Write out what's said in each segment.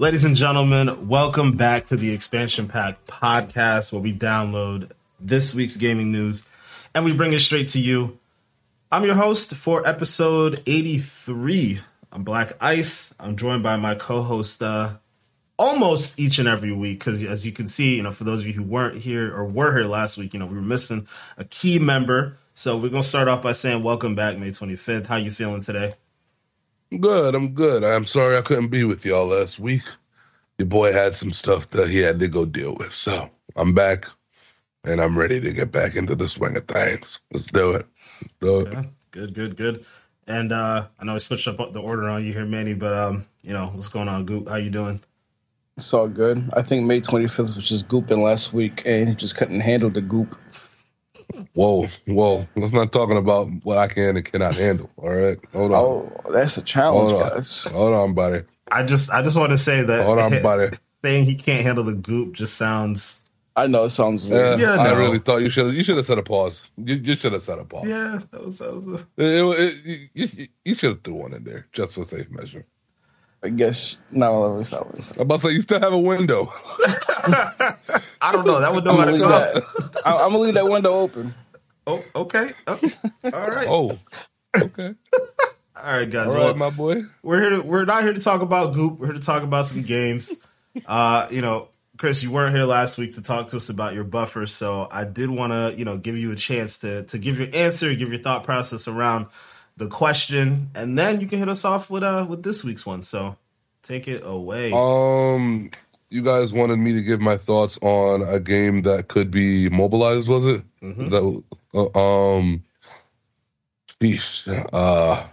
Ladies and gentlemen, welcome back to the Expansion Pack podcast where we download this week's gaming news and we bring it straight to you. I'm your host for episode 83. I'm Black Ice. I'm joined by my co-host uh, almost each and every week because as you can see, you know, for those of you who weren't here or were here last week, you know, we were missing a key member. So we're gonna start off by saying welcome back, May 25th. How you feeling today? Good, I'm good. I'm sorry I couldn't be with y'all last week. Your boy had some stuff that he had to go deal with. So I'm back and I'm ready to get back into the swing of things. Let's do it. Let's do it. Yeah, good, good, good. And uh I know I switched up the order on you here, Manny, but um, you know, what's going on, Goop? How you doing? It's all good. I think May 25th was just gooping last week, and he just couldn't handle the goop. Whoa, whoa. Let's not talking about what I can and cannot handle. All right. Hold on. Oh, that's a challenge, Hold on. guys. Hold on, buddy. I just I just want to say that Hold on, buddy. saying he can't handle the goop just sounds I know it sounds weird. Yeah, I no. really thought you should you should have set a pause. You, you should have set a pause. yeah, that was that was a, It- it- you, you, you should have threw one in there just for safe measure. I guess not all of us. I was. I'm about to say you still have a window. I don't know. That would know I'm how gonna leave go. that. I, I'm gonna leave that window open. Oh, okay. Oh, all right. Oh, okay. All right, guys. All right, well, my boy. we're here. To, we're not here to talk about Goop. We're here to talk about some games. Uh, you know, Chris, you weren't here last week to talk to us about your buffer, so I did want to, you know, give you a chance to to give your answer, give your thought process around the question, and then you can hit us off with uh with this week's one. So take it away. Um, you guys wanted me to give my thoughts on a game that could be mobilized. Was it? Mhm. That uh, um, uh,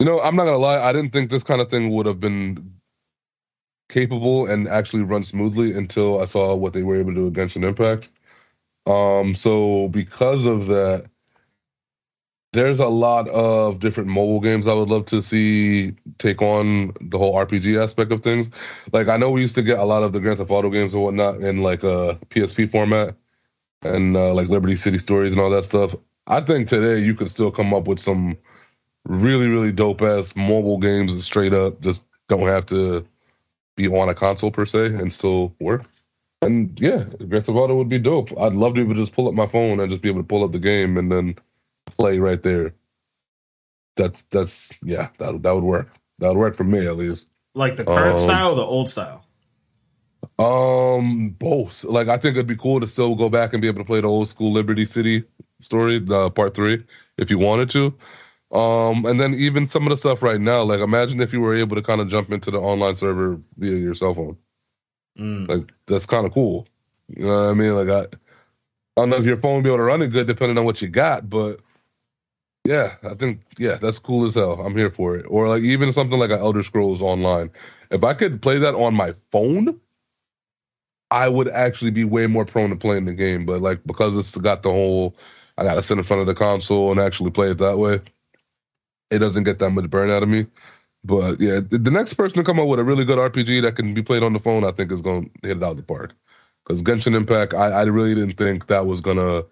you know, I'm not gonna lie. I didn't think this kind of thing would have been capable and actually run smoothly until I saw what they were able to do Genshin Impact. Um, so because of that, there's a lot of different mobile games I would love to see take on the whole RPG aspect of things. Like I know we used to get a lot of the Grand Theft Auto games and whatnot in like a PSP format and uh, like Liberty City Stories and all that stuff. I think today you could still come up with some really really dope ass mobile games that straight up just don't have to be on a console per se and still work. And yeah, Grand Theft Auto would be dope. I'd love to be able to just pull up my phone and just be able to pull up the game and then play right there. That's that's yeah, that that would work. That would work for me at least. like the current um, style or the old style? Um, both. Like I think it'd be cool to still go back and be able to play the old school Liberty City story, the part three, if you wanted to. Um, and then even some of the stuff right now, like imagine if you were able to kind of jump into the online server via your cell phone. Mm. Like that's kind of cool. You know what I mean? Like I, I don't know if your phone will be able to run it good depending on what you got, but yeah, I think yeah, that's cool as hell. I'm here for it. Or like even something like an Elder Scrolls Online. If I could play that on my phone, I would actually be way more prone to playing the game. But like because it's got the whole, I gotta sit in front of the console and actually play it that way. It doesn't get that much burn out of me. But yeah, the next person to come up with a really good RPG that can be played on the phone, I think is to hit it out of the park. Because Genshin Impact, I, I really didn't think that was gonna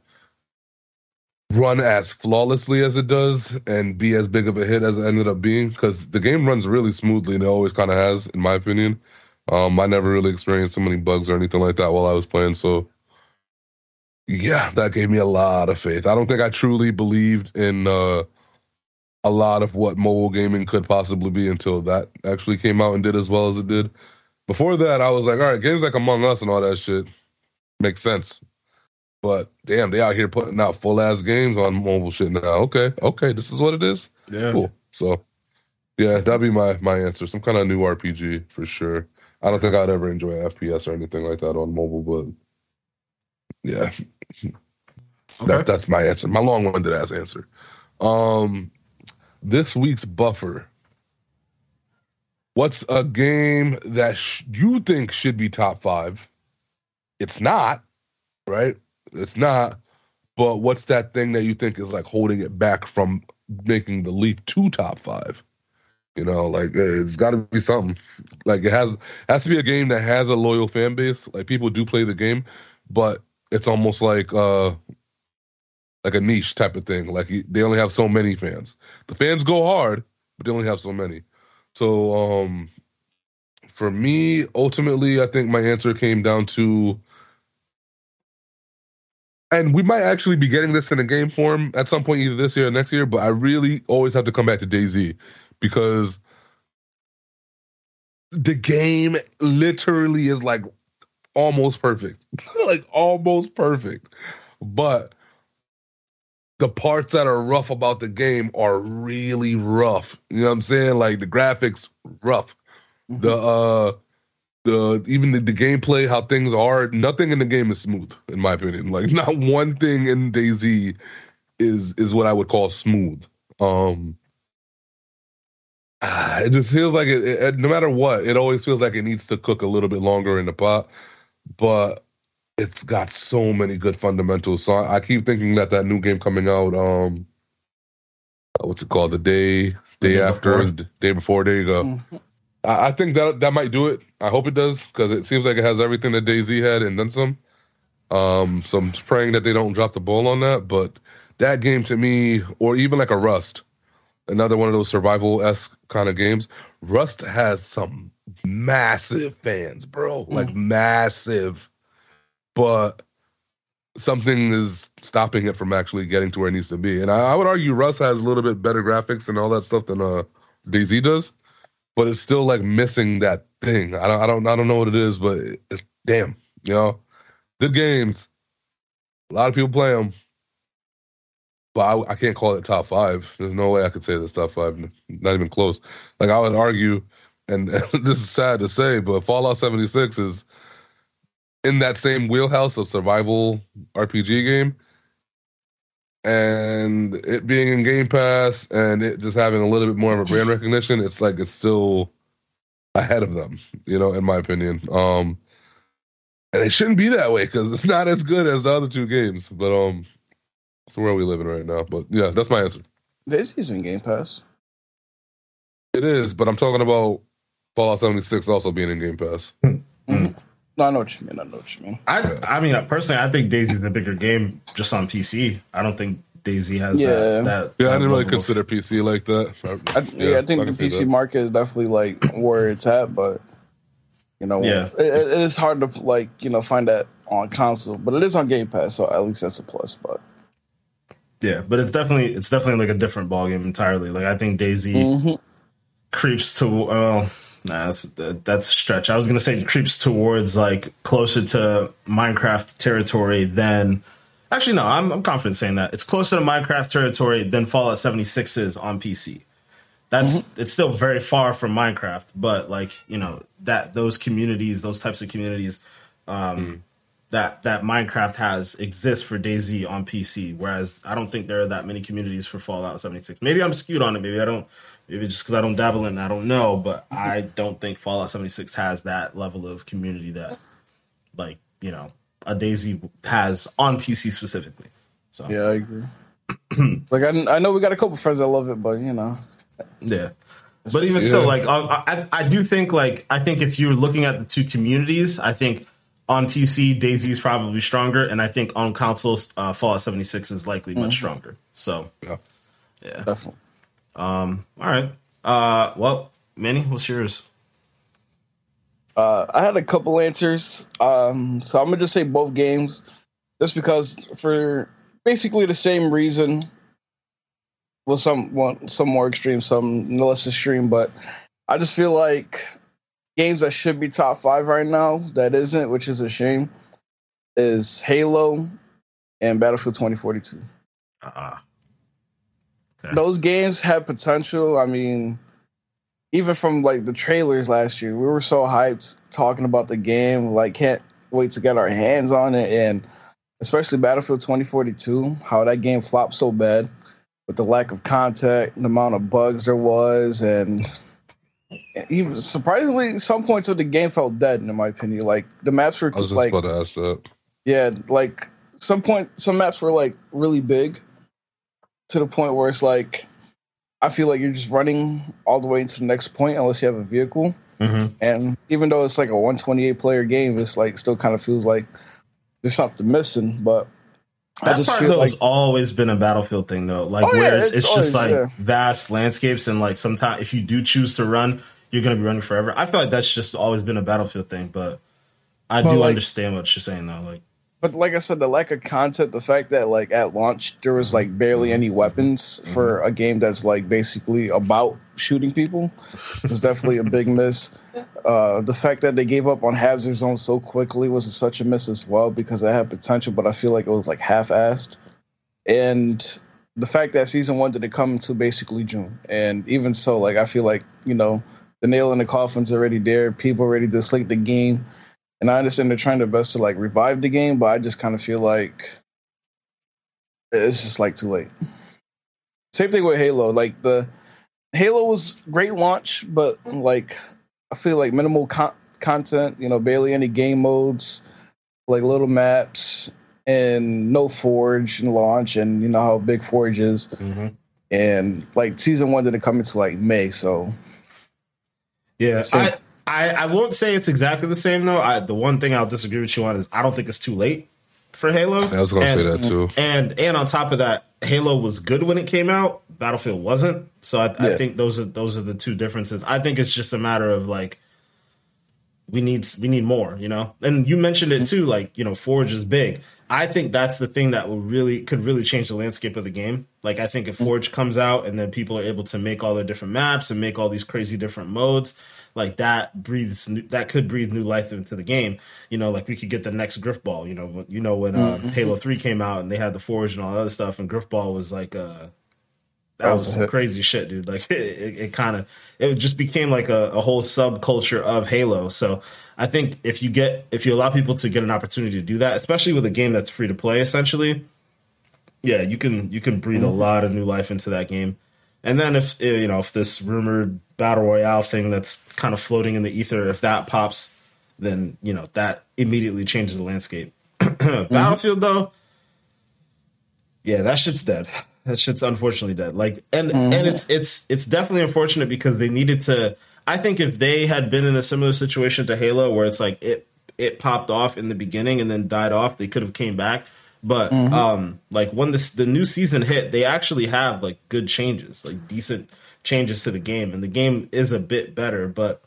run as flawlessly as it does and be as big of a hit as it ended up being. Because the game runs really smoothly and it always kind of has, in my opinion. Um, I never really experienced so many bugs or anything like that while I was playing. So yeah, that gave me a lot of faith. I don't think I truly believed in uh, a lot of what mobile gaming could possibly be until that actually came out and did as well as it did. Before that, I was like, all right, games like Among Us and all that shit makes sense. But damn, they out here putting out full ass games on mobile shit now. Okay, okay, this is what it is. Yeah. Cool. So yeah, that'd be my my answer. Some kind of new RPG for sure. I don't think I'd ever enjoy FPS or anything like that on mobile, but yeah, Okay. that, that's my answer. My long-winded ass answer. Um, this week's buffer. What's a game that sh- you think should be top five? It's not, right? It's not. But what's that thing that you think is like holding it back from making the leap to top five? You know, like uh, it's got to be something. Like it has has to be a game that has a loyal fan base. Like people do play the game, but it's almost like uh like a niche type of thing. Like they only have so many fans. The fans go hard, but they only have so many. So um for me, ultimately, I think my answer came down to and we might actually be getting this in a game form at some point either this year or next year, but I really always have to come back to DayZ because the game literally is like almost perfect. like almost perfect. But the parts that are rough about the game are really rough. You know what I'm saying? Like the graphics rough. Mm-hmm. The uh the even the, the, gameplay, how things are, nothing in the game is smooth, in my opinion. Like not one thing in DayZ is is what I would call smooth. Um it just feels like it, it, no matter what, it always feels like it needs to cook a little bit longer in the pot. But it's got so many good fundamentals. So I, I keep thinking that that new game coming out, um, what's it called, the day day, day after, before. the day before. There you go. Mm-hmm. I, think that that might do it. I hope it does because it seems like it has everything that DayZ had and then some. Um, so I'm praying that they don't drop the ball on that. But that game to me, or even like a Rust, another one of those survival esque kind of games. Rust has some massive fans, bro, like mm. massive. But something is stopping it from actually getting to where it needs to be. And I, I would argue Rust has a little bit better graphics and all that stuff than uh, DayZ does but it's still like missing that thing. I don't, I don't, I don't know what it is, but it, it, damn, you know, good games. A lot of people play them, but I, I, can't call it top five. There's no way I could say this top five, not even close. Like I would argue, and, and this is sad to say, but Fallout 76 is in that same wheelhouse of survival RPG game and it being in Game Pass and it just having a little bit more of a brand recognition, it's like it's still ahead of them, you know, in my opinion. Um and it shouldn't be that way because it's not as good as the other two games. But um it's where we living right now. But yeah, that's my answer. DayZ's in Game Pass. It is, but I'm talking about Fallout 76 also being in Game Pass. Mm-hmm. No, I know what you mean. I know what you mean. I I mean personally, I think DayZ is a bigger game just on PC. I don't think DayZ has yeah. that, that. Yeah, that I didn't really consider PC like that. I, yeah, yeah, I think I the PC market is definitely like where it's at, but you know, yeah, it, it is hard to like you know find that on console, but it is on Game Pass, so at least that's a plus. But yeah, but it's definitely it's definitely like a different ballgame entirely. Like I think DayZ mm-hmm. creeps to well Nah, that's that's a stretch. I was gonna say it creeps towards like closer to Minecraft territory than. Actually, no, I'm, I'm confident saying that it's closer to Minecraft territory than Fallout 76 is on PC. That's mm-hmm. it's still very far from Minecraft, but like you know that those communities, those types of communities, um, mm. that that Minecraft has exists for DayZ on PC. Whereas I don't think there are that many communities for Fallout 76. Maybe I'm skewed on it. Maybe I don't maybe just because I don't dabble in, I don't know, but I don't think Fallout 76 has that level of community that, like you know, a DayZ has on PC specifically. So yeah, I agree. like I, I know we got a couple friends that love it, but you know, yeah. But even yeah. still, like I, I do think like I think if you're looking at the two communities, I think on PC DayZ is probably stronger, and I think on consoles uh, Fallout 76 is likely much mm-hmm. stronger. So yeah, yeah, definitely. Um, all right. Uh, well, Manny, what's yours? Uh, I had a couple answers. Um, so I'm gonna just say both games, just because for basically the same reason. Well, some one, some more extreme, some less extreme, but I just feel like games that should be top five right now that isn't, which is a shame, is Halo and Battlefield 2042. Uh-uh. Okay. Those games have potential. I mean, even from like the trailers last year, we were so hyped talking about the game. Like, can't wait to get our hands on it. And especially Battlefield 2042, how that game flopped so bad with the lack of content, the amount of bugs there was, and even surprisingly, some points of the game felt dead. In my opinion, like the maps were I was just like, about to ask that. Yeah, like some point, some maps were like really big, to the point where it's like I feel like you're just running all the way into the next point unless you have a vehicle. Mm-hmm. And even though it's like a 128 player game, it's like still kind of feels like there's something missing. But That part though like, has always been a battlefield thing though, like oh, where yeah, it's, it's, it's just like yeah. vast landscapes and like sometimes if you do choose to run, you're gonna be running forever. I feel like that's just always been a battlefield thing, but I but do like, understand what you're saying though. Like but like I said, the lack of content, the fact that like at launch there was like barely any weapons for mm-hmm. a game that's like basically about shooting people was definitely a big miss. Uh, the fact that they gave up on Hazard Zone so quickly was such a miss as well because it had potential, but I feel like it was like half-assed. And the fact that season one did it come to basically June, and even so, like I feel like you know the nail in the coffin's already there. People already dislike the game and I understand they're trying their best to like revive the game, but I just kind of feel like it's just like too late. Same thing with Halo. Like the Halo was great launch, but like I feel like minimal con- content. You know, barely any game modes, like little maps, and no Forge and launch, and you know how big Forge is. Mm-hmm. And like season one didn't come into like May, so yeah. I I, I won't say it's exactly the same though. I, the one thing I'll disagree with you on is I don't think it's too late for Halo. I was gonna and, say that too. And and on top of that, Halo was good when it came out. Battlefield wasn't. So I, yeah. I think those are those are the two differences. I think it's just a matter of like we need we need more, you know. And you mentioned it too, like you know, Forge is big. I think that's the thing that will really could really change the landscape of the game. Like I think if Forge comes out and then people are able to make all their different maps and make all these crazy different modes, like that breathes new, that could breathe new life into the game. You know, like we could get the next Grifball. You know, you know when uh, mm-hmm. Halo Three came out and they had the Forge and all that other stuff, and Grifball was like uh, that was some crazy shit, dude. Like it, it, it kind of it just became like a, a whole subculture of Halo. So I think if you get if you allow people to get an opportunity to do that, especially with a game that's free to play, essentially, yeah, you can you can breathe mm-hmm. a lot of new life into that game. And then if you know if this rumored battle royale thing that's kind of floating in the ether, if that pops, then you know that immediately changes the landscape. mm-hmm. Battlefield though, yeah, that shit's dead. That shit's unfortunately dead. Like and mm-hmm. and it's it's it's definitely unfortunate because they needed to. I think if they had been in a similar situation to Halo, where it's like it it popped off in the beginning and then died off, they could have came back but mm-hmm. um, like when this the new season hit, they actually have like good changes, like decent changes to the game, and the game is a bit better, but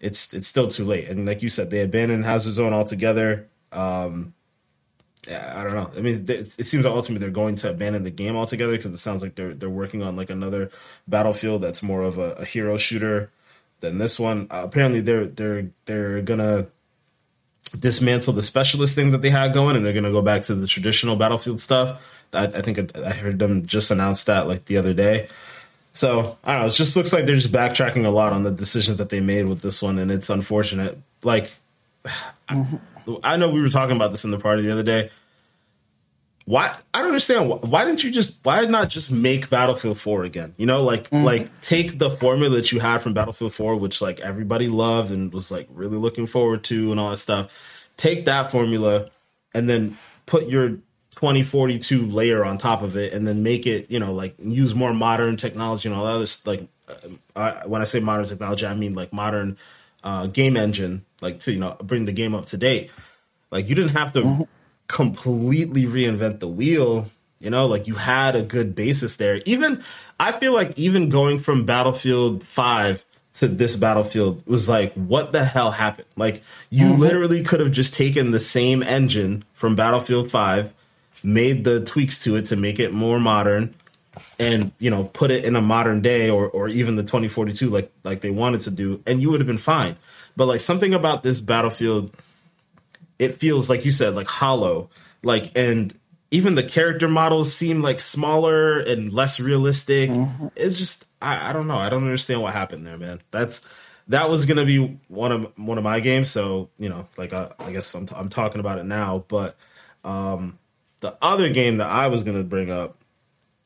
it's it's still too late. And like you said, they abandoned Hazard Zone altogether. Um, I don't know. I mean, it, seems ultimately they're going to abandon the game altogether because it sounds like they're they're working on like another battlefield that's more of a, a hero shooter than this one. Uh, apparently, they're they're they're gonna dismantle the specialist thing that they had going, and they're to go back to the traditional battlefield stuff. I, I think I, I heard them just announce that like the other day. So I don't know. It just looks like they're just backtracking a lot on the decisions that they made with this one, and it's unfortunate. Like. I, I know we were talking about this in the party the other day why I don't understand why, why, didn't you just why not just make Battlefield 4 again? You know, like mm-hmm. like take the formula that you had from Battlefield 4 which like everybody loved and was like really looking forward to and all that stuff. Take that formula and then put your 2042 layer on top of it and then make it, you know, like use more modern technology and all that other like uh, when I say modern technology, I mean like modern uh, game engine like to, you know, bring the game up to date. Like you didn't have to mm-hmm completely reinvent the wheel. You know, like you had a good basis there. Even I feel like even going from Battlefield 5 to this Battlefield was like, what the hell happened? Like you mm-hmm. literally could have just taken the same engine from Battlefield 5, made the tweaks to it to make it more modern, and you know, put it in a modern day or or even the 2042 like like they wanted to do, and you would have been fine. But like something about this Battlefield it feels like you said like hollow. Like and even the character models seem like smaller and less realistic. Mm-hmm. it's just I, I don't know. I don't understand what happened there man. That's that was gonna be one of one of my games. So you know like i, I guess I'm, t- I'm talking about it now. But um the other game that i was gonna bring up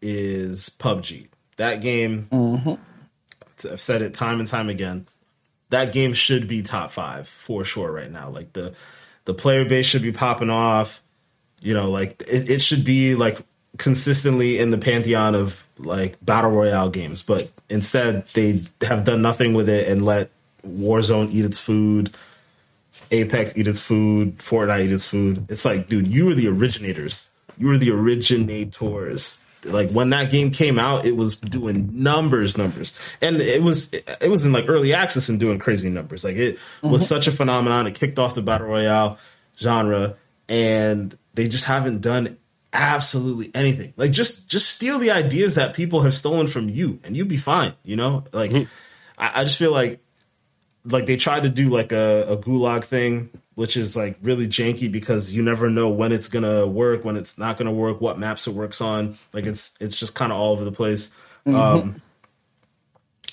is pubg that game mm-hmm. i've said it time and time again that game should be top five for sure right now like the the player base should be popping off. You know, like it, it should be like consistently in the pantheon of like battle royale games, but instead they have done nothing with it and let Warzone eat its food, Apex eat its food, Fortnite eat its food. It's like, dude, you were the originators you were the originators. Like when that game came out, it was doing numbers, numbers, and it was it was in like early access and doing crazy numbers. Like it was mm-hmm. such a phenomenon. It kicked off the battle royale genre, and they just haven't done absolutely anything. Like just just steal the ideas that people have stolen from you, and you'd be fine. You know, like mm-hmm. I, I, just feel like like they tried to do like a, a gulag thing which is like really janky because you never know when it's gonna work, when it's not gonna work, what maps it works on. Like it's it's just kind of all over the place. Mm-hmm. Um,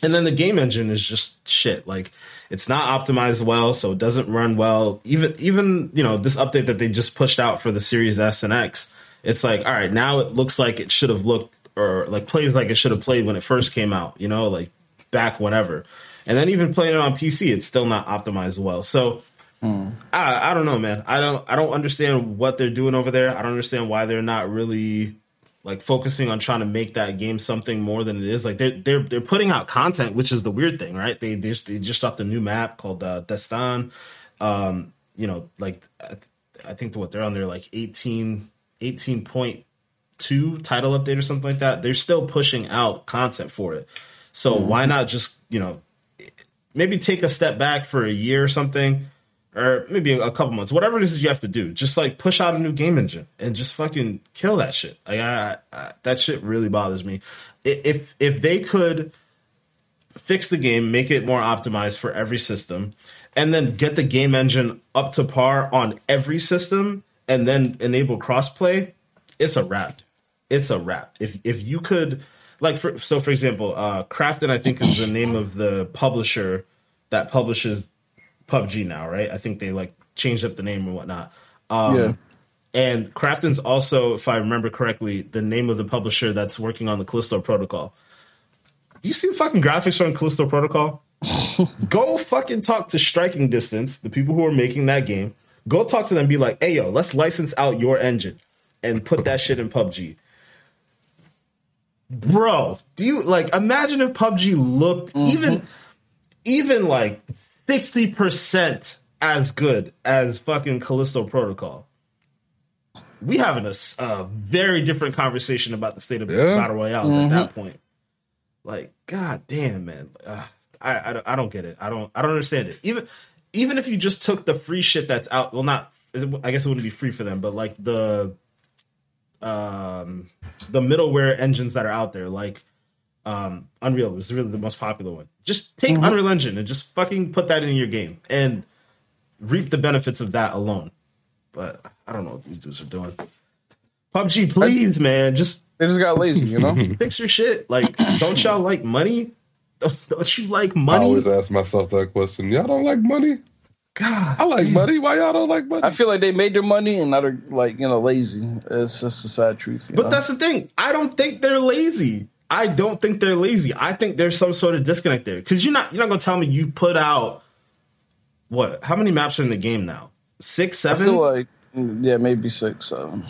and then the game engine is just shit. Like it's not optimized well, so it doesn't run well. Even even you know this update that they just pushed out for the Series S and X, it's like all right now it looks like it should have looked or like plays like it should have played when it first came out. You know, like back whenever. And then even playing it on PC, it's still not optimized well. So Mm. I, I don't know, man. I don't I don't understand what they're doing over there. I don't understand why they're not really like focusing on trying to make that game something more than it is. Like they're they're they're putting out content, which is the weird thing, right? They they just, they just dropped a new map called uh, Deston. Um, you know, like I, I think what they're on there like 18 18.2 title update or something like that. They're still pushing out content for it. So mm-hmm. why not just, you know, maybe take a step back for a year or something or maybe a couple months, whatever it is you have to do. Just like push out a new game engine and just fucking kill that shit. Like I, I, that shit really bothers me. If if they could fix the game, make it more optimized for every system, and then get the game engine up to par on every system, and then enable crossplay, it's a wrap. It's a wrap. If if you could, like, for, so for example, uh, Krafton, I think is the name of the publisher that publishes PUBG now, right? I think they like changed up the name and whatnot. Um, yeah. And Krafton's also, if I remember correctly, the name of the publisher that's working on the Callisto Protocol. Do you see the fucking graphics on Callisto Protocol? Go fucking talk to Striking Distance, the people who are making that game. Go talk to them be like, hey, yo, let's license out your engine and put that shit in PUBG. Bro, do you like imagine if PUBG looked mm-hmm. even even like 60% as good as fucking Callisto Protocol. We having a, a very different conversation about the state of yeah. battle royales mm-hmm. at that point. Like, god damn, man, uh, I, I I don't get it. I don't I don't understand it. Even even if you just took the free shit that's out, well, not I guess it wouldn't be free for them, but like the um the middleware engines that are out there, like um, Unreal was really the most popular one. Just take mm-hmm. Unreal Engine and just fucking put that in your game and reap the benefits of that alone. But I don't know what these dudes are doing. PUBG, please, I, man, just they just got lazy, you know. fix your shit. Like, don't y'all like money? Don't you like money? I always ask myself that question. Y'all don't like money? God, I like money. Why y'all don't like money? I feel like they made their money and now they're like you know lazy. It's just a sad truth. but know? that's the thing. I don't think they're lazy. I don't think they're lazy. I think there's some sort of disconnect there because you're not you're not gonna tell me you put out what? How many maps are in the game now? Six, seven? I feel like yeah, maybe six, seven.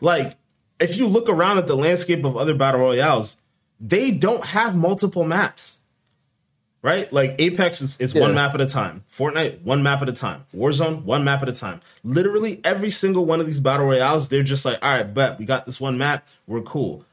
Like if you look around at the landscape of other battle royales, they don't have multiple maps. Right? Like Apex is, is yeah. one map at a time. Fortnite, one map at a time. Warzone, one map at a time. Literally every single one of these battle royales, they're just like, all right, bet we got this one map, we're cool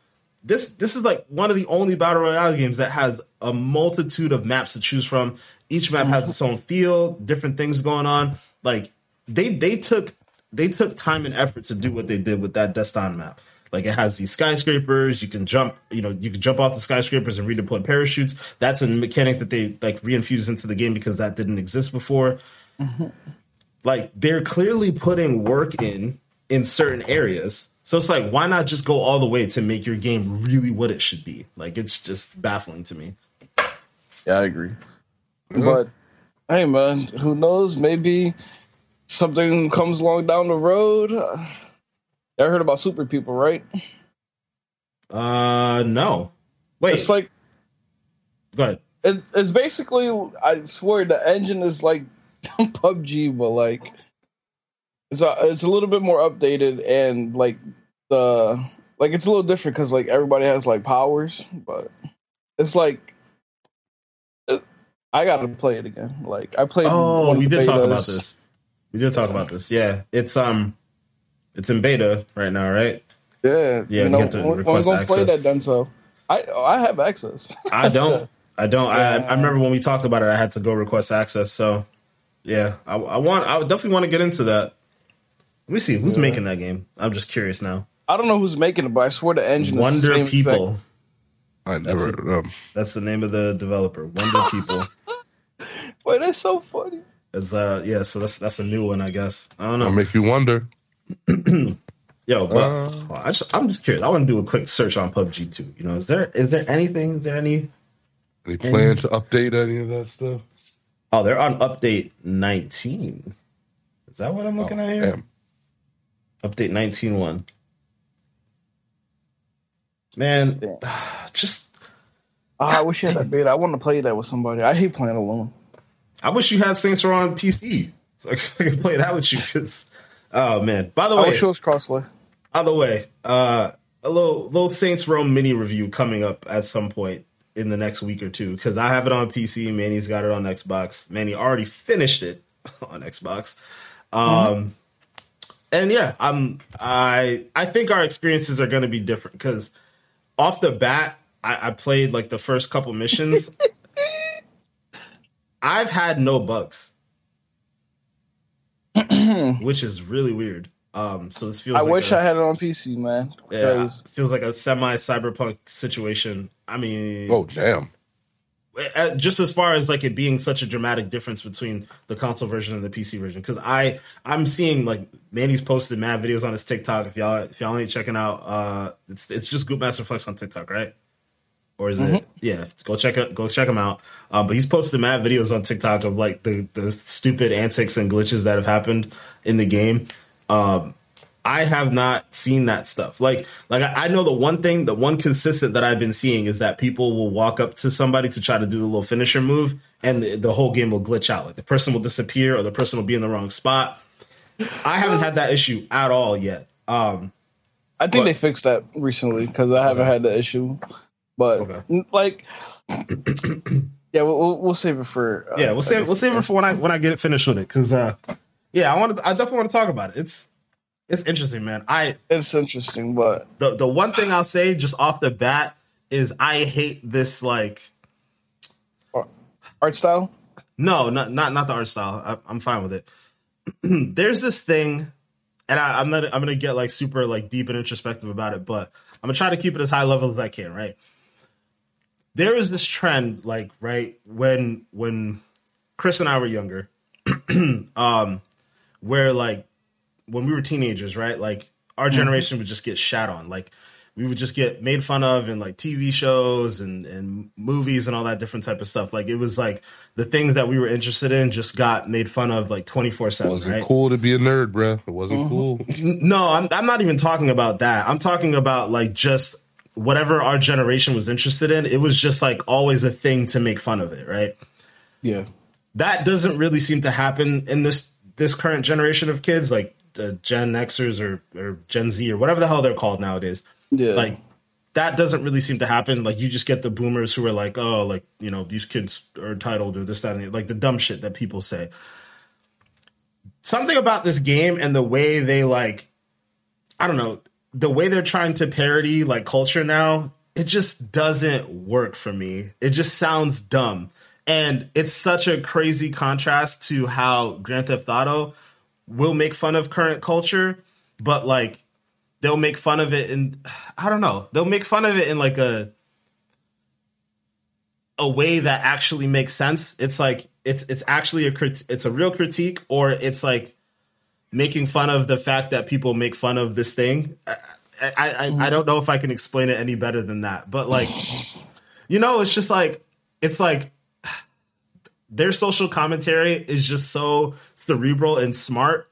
this this is like one of the only battle royale games that has a multitude of maps to choose from. Each map has its own feel, different things going on. Like they they took they took time and effort to do what they did with that Deston map. Like it has these skyscrapers, you can jump, you know, you can jump off the skyscrapers and redeploy parachutes. That's a mechanic that they like reinfused into the game because that didn't exist before. Mm-hmm. Like they're clearly putting work in in certain areas so it's like, why not just go all the way to make your game really what it should be? Like, it's just baffling to me. Yeah, I agree. Mm-hmm. But hey, man, who knows? Maybe something comes along down the road. I heard about super people, right? Uh, no. Wait, it's like, go ahead. It, it's basically, I swear, the engine is like PUBG, but like it's a, it's a little bit more updated and like the like it's a little different because like everybody has like powers, but it's like it, I gotta play it again. Like I played. Oh, we did betas. talk about this. We did talk about this. Yeah, it's um, it's in beta right now, right? Yeah, Yeah, You you know, have to when, when I'm request gonna play that, done so. I I have access. I don't. I don't. I, Yeah. I remember when we talked about it. I had to go request access. So, yeah, I, I want. I would definitely want to get into that. Let me see who's making that game. I'm just curious now. I don't know who's making it, but I swear the engine is the Wonder same People. exact- I never. it. Um, That's the name of the developer. Wonder People. Wait, that's so funny. It's uh yeah. So that's that's a new one, I guess. I don't know. I'll make you wonder. Yo, but Uh. I just I'm just curious. I want to do a quick search on PUBG too. You know, is there is there anything? Is there any? Any plan to update any of that stuff? Oh, they're on update 19. Is that what I'm looking at here? Damn. Update 19.1. Man, Damn. just Ah, I wish you had that beta. I want to play that with somebody. I hate playing alone. I wish you had Saints Row on PC so I could- I could play that with you. Cause, oh man! By the I way, wish it was crossplay. by the way, uh, a little little Saints Row mini review coming up at some point in the next week or two because I have it on PC. Manny's got it on Xbox. Manny already finished it on Xbox. Um, and yeah, I'm I I think our experiences are going to be different because off the bat, I, I played like the first couple missions. I've had no bugs, which is really weird. Um, so this feels. I like wish a- I had it on PC, man. yeah, Because feels like a semi cyberpunk situation. I mean, Oh damn. uh, just as far as like it being such a dramatic difference between the console version and the PC version, because I I'm seeing like Manny's posted mad videos on his TikTok. If y'all if y'all ain't checking out, uh, it's it's just Goop Master Flex on TikTok, right? Or is it? Yeah, go check it. Go check him out. Um, but he's posted mad videos on TikTok of like the the stupid antics and glitches that have happened in the game. Um, I have not seen that stuff. Like, like I I know the one thing, the one consistent that I've been seeing is that people will walk up to somebody to try to do the little finisher move, and the, the whole game will glitch out. Like the person will disappear, or the person will be in the wrong spot. I haven't had that issue at all yet. Um, I think What? they fixed that recently because I haven't had the issue. But Okay. like, yeah, we'll, we'll, save it for. Uh, yeah, we'll save we'll save it for when I when I get it finished with it because uh, yeah, I want to. I definitely want to talk about it. It's it's interesting, man. I It's interesting, but the the one thing I'll say just off the bat is I hate this like art style. No, not not not the art style. I, I'm fine with it. There's this thing, and I, I'm not. I'm gonna get like super like deep and introspective about it, but I'm gonna try to keep it as high level as I can. Right? There is this trend, like right when when Chris and I were younger, um, where like when we were teenagers, right? Like our generation would just get shat on. Like we would just get made fun of in like TV shows and, and movies and all that different type of stuff. Like it was like the things that we were interested in just got made fun of like 24 It 7, wasn't right? cool to be a nerd, bruh. It wasn't cool. No, I'm, I'm not even talking about that. I'm talking about like just whatever our generation was interested in. It was just like always a thing to make fun of it, right? Yeah, that doesn't really seem to happen in this this current generation of kids, like uh, Gen Xers or or Gen Z or whatever the hell they're called nowadays. yeah. Like that doesn't really seem to happen. Like you just get the boomers who are like, oh, like you know these kids are entitled or this that and the, like the dumb shit that people say. Something about this game and the way they like, I don't know, the way they're trying to parody like culture now, it just doesn't work for me. It just sounds dumb. And it's such a crazy contrast to how Grand Theft Auto will make fun of current culture, but like they'll make fun of it in I don't know. They'll make fun of it in like a a way that actually makes sense. It's like it's it's actually a crit- it's a real critique or it's like making fun of the fact that people make fun of this thing. I I, I, I don't know if I can explain it any better than that. But like you know, it's just like it's like their social commentary is just so cerebral and smart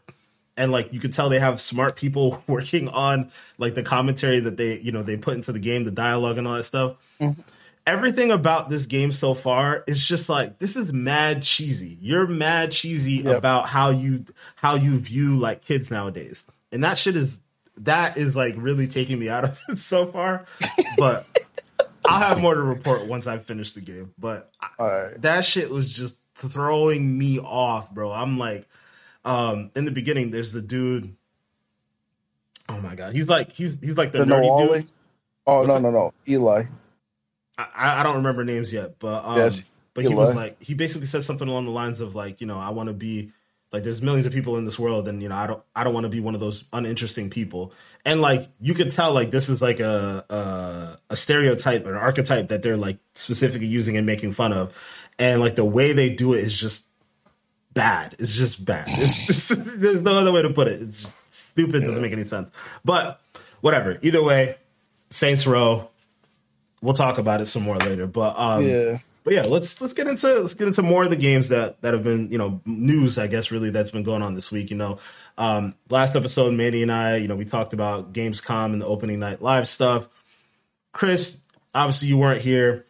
and like you could tell they have smart people working on like the commentary that they you know they put into the game the dialogue and all that stuff mm-hmm. Everything about this game so far is just like this is mad cheesy you're mad cheesy Yep. about how you how you view like kids nowadays and that shit is that is like really taking me out of it so far but i'll have more to report once i finish the game but right. that shit was just throwing me off, bro. I'm like, um, in the beginning, there's the dude Oh my god, he's like he's he's like the, The nerdy Noali? dude. Oh What's no it- no no Eli. I, I don't remember names yet, but um, Yes, but he was like he basically said something along the lines of like you know I want to be like there's millions of people in this world and you know I don't I don't want to be one of those uninteresting people. And like you could tell like this is like a a, a stereotype or an archetype that they're like specifically using and making fun of. And like the way they do it is just bad. It's just bad. It's just there's no other way to put it. It's stupid. Doesn't make any sense. But whatever. Either way Saints Row we'll talk about it some more later but um Yeah. but yeah, let's let's get into let's get into more of the games that that have been you know news. I guess really that's been going on this week. You know, um, last episode, Manny and I, you know, we talked about Gamescom and the opening night live stuff. Chris, obviously you weren't here.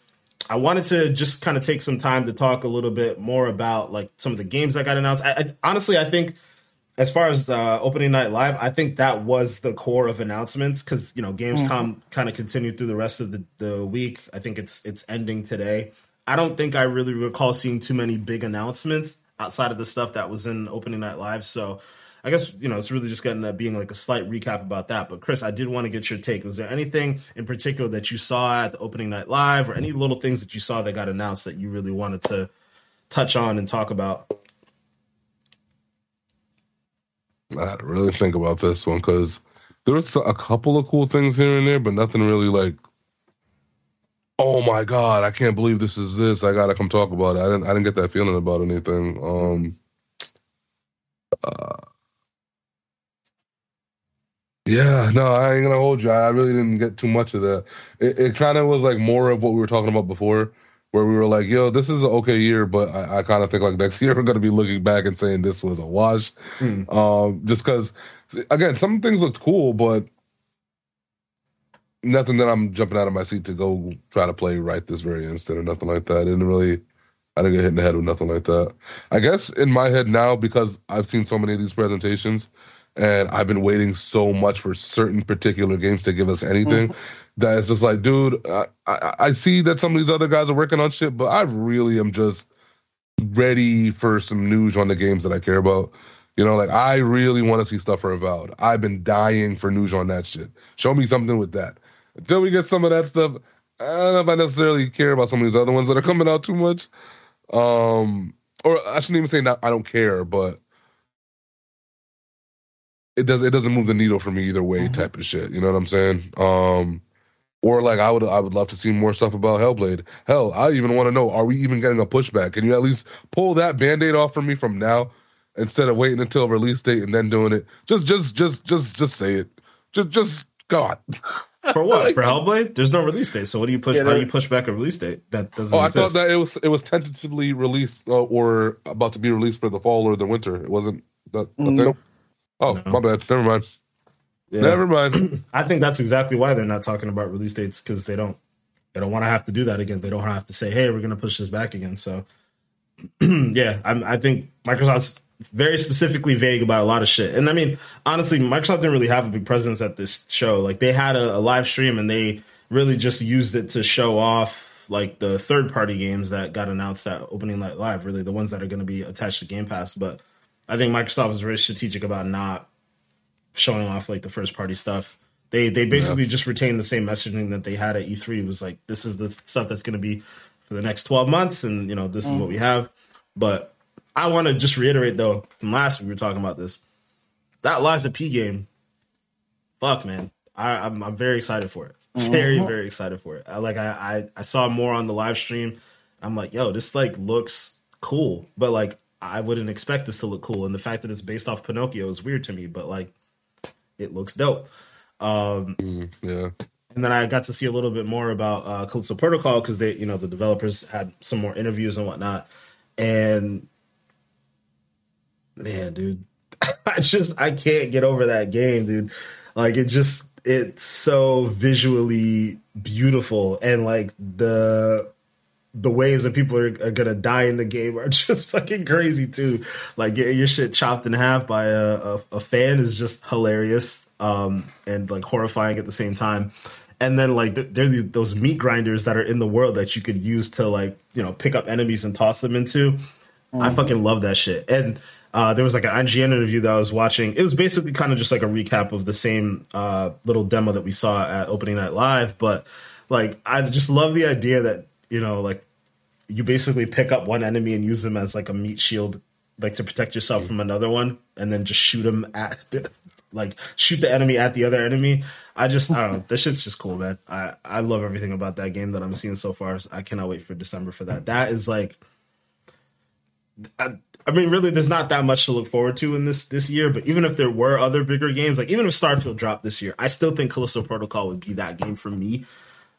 I wanted to just kind of take some time to talk a little bit more about like some of the games that got announced. I, I honestly, I think as far as uh, opening night live, I think that was the core of announcements because you know Gamescom kind of continued through the rest of the, the week. I think it's it's ending today. I don't think I really recall seeing too many big announcements outside of the stuff that was in opening night live. So I guess you know it's really just getting to being like a slight recap about that. But Chris, I did want to get your take. Was there anything in particular that you saw at the opening night live, or any little things that you saw that got announced that you really wanted to touch on and talk about? I had to really think about this one because there was a couple of cool things here and there, but nothing really like, oh my god, I can't believe this is this. I gotta come talk about it. I didn't. I didn't get that feeling about anything. Um, uh, yeah, no, I ain't gonna hold you. I really didn't get too much of that. It, it kind of was like more of what we were talking about before, where we were like, "Yo, this is an okay year," but I, I kind of think like next year we're gonna be looking back and saying this was a wash. Hmm. Um, just because, again, some things looked cool, but nothing that I'm jumping out of my seat to go try to play right this very instant or nothing like that. I didn't really, I didn't get hit in the head with nothing like that. I guess in my head now, because I've seen so many of these presentations and I've been waiting so much for certain particular games to give us anything. That it's just like, dude, I, I, I see that some of these other guys are working on shit, but I really am just ready for some news on the games that I care about. You know, like I really want to see stuff for Avowed. I've been dying for news on that shit. Show me something with that. Until we get some of that stuff, I don't know if I necessarily care about some of these other ones that are coming out too much. Um, or I shouldn't even say not, I don't care, but it does it doesn't move the needle for me either way, Mhm. type of shit. You know what I'm saying? Um, or like I would I would love to see more stuff about Hellblade. Hell, I even want to know: Are we even getting a pushback? Can you at least pull that band-aid off for me from now instead of waiting until release date and then doing it? Just just just just just say it. Just just God. For what? For Hellblade? There's no release date. So what do you push? Yeah, how do you push back a release date that doesn't Oh, I thought that it was it was tentatively released uh, or about to be released for the fall or the winter. It wasn't that a thing. Nope. Oh, No. my bad. Never mind. Yeah. Never mind. I think that's exactly why they're not talking about release dates because they don't they don't want to have to do that again. They don't have to say, "Hey, we're going to push this back again." So, yeah, I'm, I think Microsoft's very specifically vague about a lot of shit. And I mean, honestly, Microsoft didn't really have a big presence at this show. Like they had a, a live stream and they really just used it to show off like the third party games that got announced at opening night live. Really, the ones that are going to be attached to Game Pass. But I think Microsoft is very strategic about not showing off like the first party stuff. They they basically just retained the same messaging that they had at E3. It was like this is the stuff that's going to be for the next 12 months and you know this is what we mm. have. But I want to just reiterate though from last week we were talking about this. That Lies of P game fuck man. I I'm, I'm very excited for it. Mm-hmm. Very very excited for it. I like I, I I saw more on the live stream. I'm like, yo, this like looks cool, but like I wouldn't expect this to look cool. And the fact that it's based off Pinocchio is weird to me, but like it looks dope. Um, Mm, yeah. and then I got to see a little bit more about uh, Callisto Protocol because they, you know, the developers had some more interviews and whatnot. And man, dude, I just I can't get over that game, dude. Like it just it's so visually beautiful and like the the ways that people are, are gonna die in the game are just fucking crazy too. Like getting your shit chopped in half by a, a, a fan is just hilarious um, and like horrifying at the same time. And then like th- there are these, those meat grinders that are in the world that you could use to like you know pick up enemies and toss them into. I fucking love that shit. And Uh, there was like an IGN interview that I was watching. It was basically kind of just like a recap of the same uh, little demo that we saw at opening night live. But like, I just love the idea that you know, like, you basically pick up one enemy and use them as like a meat shield, like to protect yourself from another one, and then just shoot them at, like, shoot the enemy at the other enemy. I just, I don't know. This shit's just cool, man. I I love everything about that game that I'm seeing so far. I cannot wait for December for that. That is like. I, I mean, really, there's not that much to look forward to in this this year. But even if there were other bigger games, like even if Starfield dropped this year, I still think Callisto Protocol would be that game for me.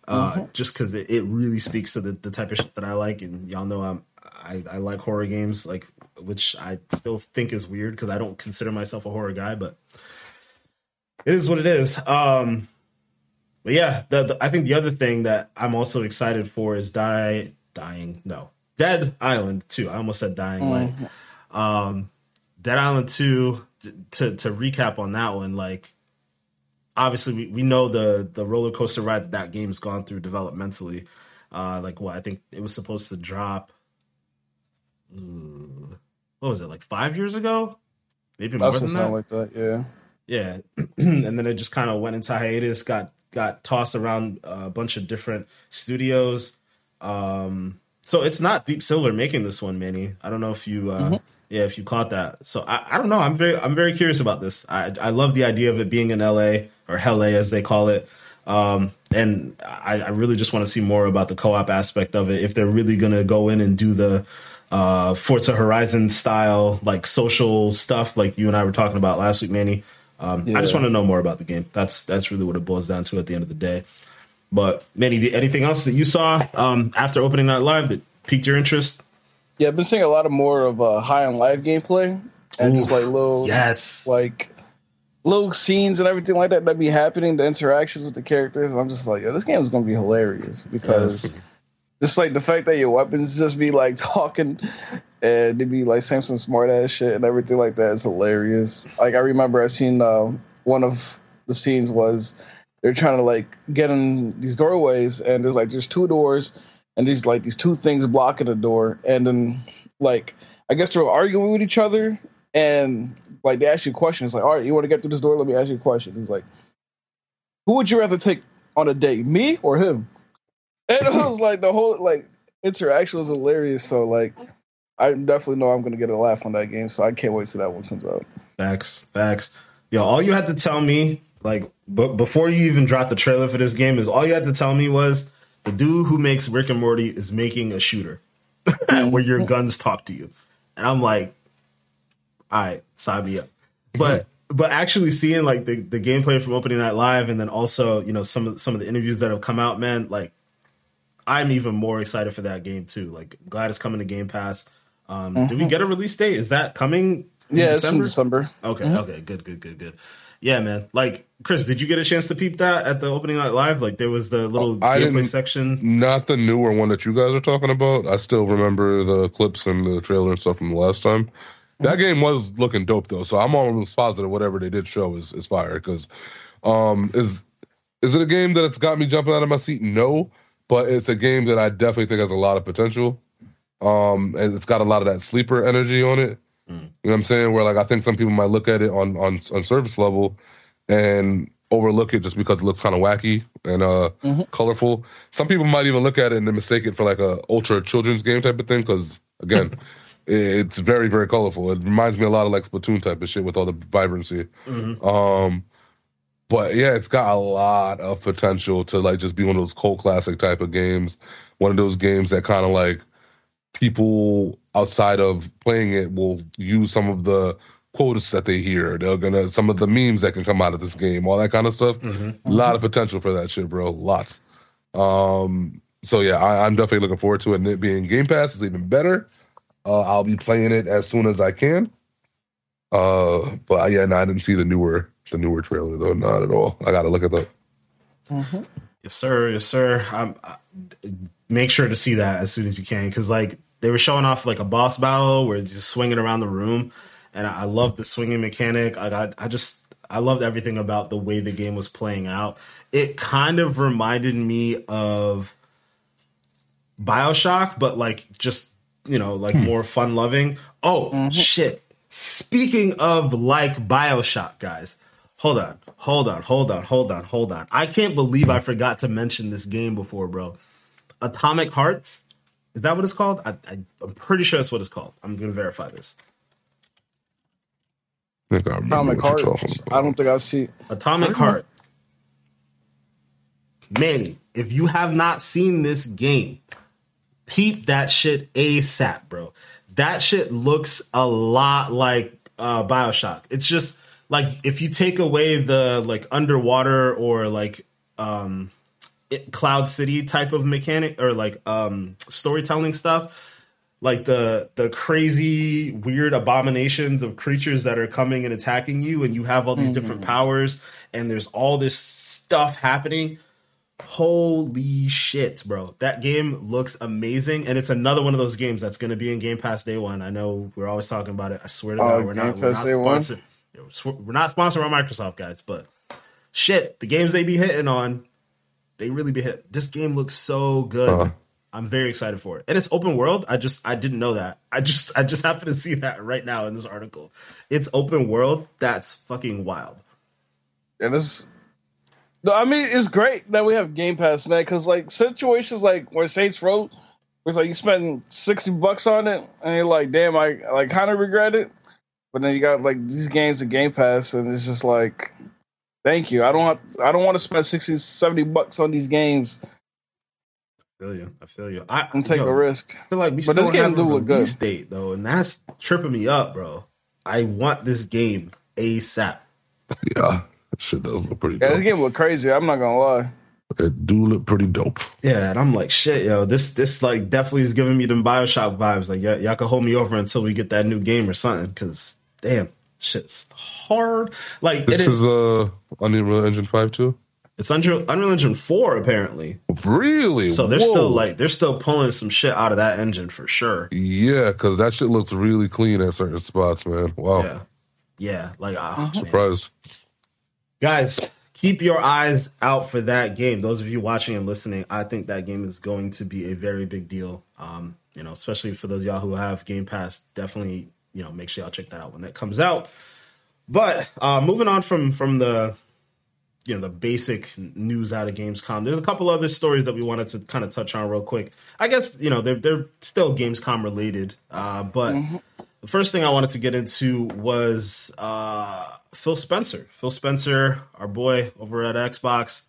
Uh, mm-hmm. Just because it, it really speaks to the, the type of shit that I like, and y'all know I'm I, I like horror games, like which I still think is weird because I don't consider myself a horror guy, but it is what it is. Um, but yeah, the, the, I think the other thing that I'm also excited for is die dying. No, Dead Island 2. I almost said Dying Light. Mm-hmm. Um, Dead Island 2, to, to recap on that one, like, obviously we, we know the, the roller coaster ride that that game's gone through developmentally. Uh, like, what, I think it was supposed to drop, what was it, like five years ago? Maybe more than that. like that, yeah. Yeah. and then it just kind of went into hiatus, got got tossed around a bunch of different studios. Um, so it's not Deep Silver making this one, Manny. I don't know if you, uh, mm-hmm. Yeah, if you caught that. So I, I don't know. I'm very, I'm very curious about this. I, I love the idea of it being in L.A. or Hell as they call it. Um, and I, I really just want to see more about the co-op aspect of it. If they're really going to go in and do the uh, Forza Horizon style, like social stuff, like you and I were talking about last week, Manny. Um, yeah. I just want to know more about the game. That's that's really what it boils down to at the end of the day. But Manny, anything else that you saw um, after opening that live that piqued your interest? Yeah, I've been seeing a lot of more of uh, High on Life gameplay and Ooh, just like little yes, like little scenes and everything like that that be happening, the interactions with the characters, and I'm just like, yeah, this game is gonna be hilarious because yes. just like the fact that your weapons just be like talking and they be like saying some smart ass shit and everything like that is hilarious. Like I remember I seen uh, one of the scenes was they're trying to like get in these doorways and there's like there's two doors and these like these two things blocking the door and then like i guess they're arguing with each other and like they ask you questions like all right you want to get through this door? Let me ask you a question. He's like who would you rather take on a date me or him? And it was like the whole like interaction was hilarious. So like i definitely know i'm gonna get a laugh on that game so i can't wait till that one comes out. Facts facts. Yo all you had to tell me like, but before you even dropped the trailer for this game, is all you had to tell me was the dude who makes Rick and Morty is making a shooter where your guns talk to you, and I'm like, all right, sign me up. But but actually seeing like the, the gameplay from opening night live, and then also you know some of some of the interviews that have come out, man, like I'm even more excited for that game too. Like, glad it's coming to Game Pass. Um, mm-hmm. Did we get a release date? Is that coming? yeah, December? it's in December. Okay, mm-hmm. okay, good, good, good, good yeah, man. Like Chris, did you get a chance to peep that at the opening night live? Like there was the little oh, gameplay section. Not the newer one that you guys are talking about. I still remember the clips and the trailer and stuff from the last time. That game was looking dope though, so I'm almost positive whatever they did show is is fire. Because um, is is it a game that it's got me jumping out of my seat? No, but it's a game that I definitely think has a lot of potential. Um, and it's got a lot of that sleeper energy on it. Mm. You know what I'm saying? Where like I think some people might look at it on on on surface level and overlook it just because it looks kind of wacky and uh mm-hmm. colorful. Some people might even look at it and then mistake it for like a ultra children's game type of thing because again, it's very very colorful. It reminds me a lot of like Splatoon type of shit with all the vibrancy. Mm-hmm. Um, but yeah, it's got a lot of potential to like just be one of those cult classic type of games. One of those games that kind of like people outside of playing it will use some of the quotes that they hear. They're gonna some of the memes that can come out of this game, all that kind of stuff. Mm-hmm. A lot of potential for that shit, bro. Lots. Um, so yeah, I, am definitely looking forward to it. And it being Game Pass is even better. Uh, I'll be playing it as soon as I can. Uh, but yeah, no, I didn't see the newer the newer trailer though. Not at all. I got to look at that. Mm-hmm. Yes, sir. Yes, sir. I'm, I, make sure to see that as soon as you can because like they were showing off like a boss battle where it's just swinging around the room, and I, I love the swinging mechanic. I, I I just I loved everything about the way the game was playing out. It kind of reminded me of Bioshock, but like just you know like hmm. more fun loving. Oh mm-hmm. shit! Speaking of like Bioshock, guys, hold on, hold on, hold on, hold on, hold on. I can't believe I forgot to mention this game before, bro. Atomic Hearts. Is that what it's called? I, I, I'm pretty sure that's what it's called. I'm going to verify this. I think I Atomic what you're Heart. talking about. I don't think I've seen. Atomic Heart. Manny, if you have not seen this game, peep that shit ASAP, bro. That shit looks a lot like uh, Bioshock. It's just like if you take away the like underwater or like um it, Cloud City type of mechanic or like um storytelling stuff, like the the crazy weird abominations of creatures that are coming and attacking you and you have all these different powers and there's all this stuff happening. Holy shit bro. That game looks amazing and it's another one of those games that's going to be in game pass day one. I know we're always talking about it. I swear to Oh, god we're not, we're not Day One? we're we're not sponsored by microsoft guys but shit the games they be hitting on they really be hit this game looks so good Uh-huh. I'm very excited for it. And it's open world. I just I didn't know that. I just I just happened to see that right now in this article. It's open world. That's fucking wild. And it's. No, I mean it's great that we have Game Pass, man. Because like situations like where Saints Row, it's like you spend sixty bucks on it, and you're like, damn, I like kind of regret it. But then you got like these games in Game Pass, and it's just like, thank you. I don't have, I don't want to spend 60, 70 bucks on these games I feel you. I feel you. I, am taking yo, a risk. I feel like we But still this game have do a look good. release date though, and that's tripping me up, bro. I want this game ASAP. Yeah, that shit does look pretty Yeah, this game look crazy. I'm not gonna lie. It do look pretty dope. Yeah, and I'm like, shit, yo, this this like definitely is giving me them Bioshock vibes. Like, y- y'all can hold me over until we get that new game or something. Because damn, shit's hard. Like, This it is, is uh Unreal Engine Five too. it's Unreal, Unreal Engine four apparently. Really? So they're Whoa. still like they're still pulling some shit out of that engine for sure. Yeah, because that shit looks really clean at certain spots, man. Wow, Yeah, yeah. Like, ah, man. surprised. guys, keep your eyes out for that game. Those of you watching and listening, I think that game is going to be a very big deal. Um, you know, especially for those of y'all who have Game Pass, definitely, you know, make sure y'all check that out when that comes out. But uh, moving on from from the you know the basic news out of Gamescom. There's a couple other stories that we wanted to kind of touch on real quick. I guess you know they're they're still Gamescom related, uh, but the first thing I wanted to get into was uh, Phil Spencer. Phil Spencer, our boy over at Xbox,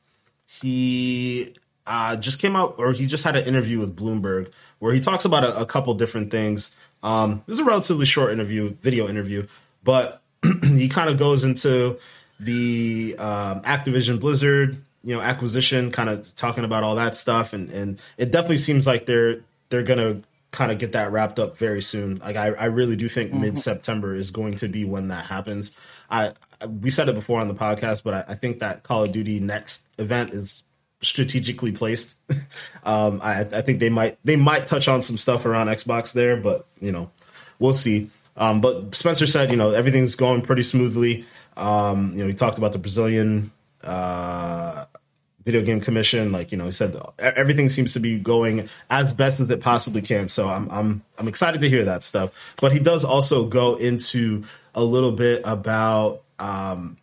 he uh, just came out, or he just had an interview with Bloomberg where he talks about a, a couple different things. Um, this is a relatively short interview, video interview, but he kind of goes into the um, Activision Blizzard, you know, acquisition, kind of talking about all that stuff, and and it definitely seems like they're they're gonna kind of get that wrapped up very soon. Like I, I really do think mid September is going to be when that happens. I we said it before on the podcast, but I, I think that Call of Duty next event is strategically placed. um, I, I think they might they might touch on some stuff around Xbox there, but you know, we'll see. Um, but Spencer said, you know, everything's going pretty smoothly. Um, you know, he talked about the Brazilian uh, video game commission. Like, you know, he said everything seems to be going as best as it possibly can. So I'm I'm I'm excited to hear that stuff. But he does also go into a little bit about um,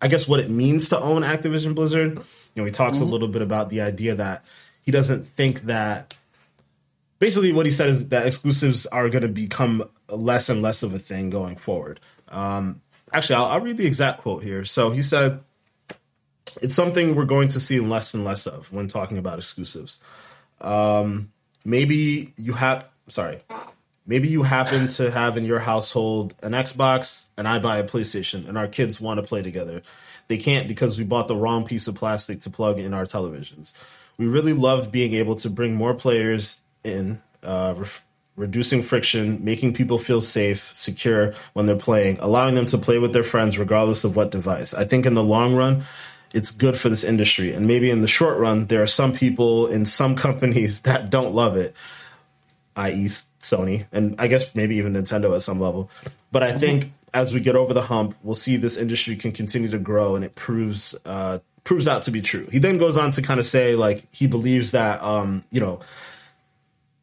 I guess what it means to own Activision Blizzard. You know, he talks a little bit about the idea that he doesn't think that basically what he said is that exclusives are going to become less and less of a thing going forward. Um, actually, I'll, I'll read the exact quote here. So he said, "It's something we're going to see less and less of when talking about exclusives. Um, maybe you have, sorry, maybe you happen to have in your household an Xbox and I buy a PlayStation, and our kids want to play together. They can't because we bought the wrong piece of plastic to plug in our televisions. We really love being able to bring more players in, uh, ref- reducing friction, making people feel safe, secure when they're playing, allowing them to play with their friends regardless of what device. I think in the long run, it's good for this industry. And maybe in the short run, there are some people in some companies that don't love it, i.e., Sony, and I guess maybe even Nintendo at some level. But I think as we get over the hump, we'll see this industry can continue to grow, and it proves uh, proves out to be true. He then goes on to kind of say like he believes that um, you know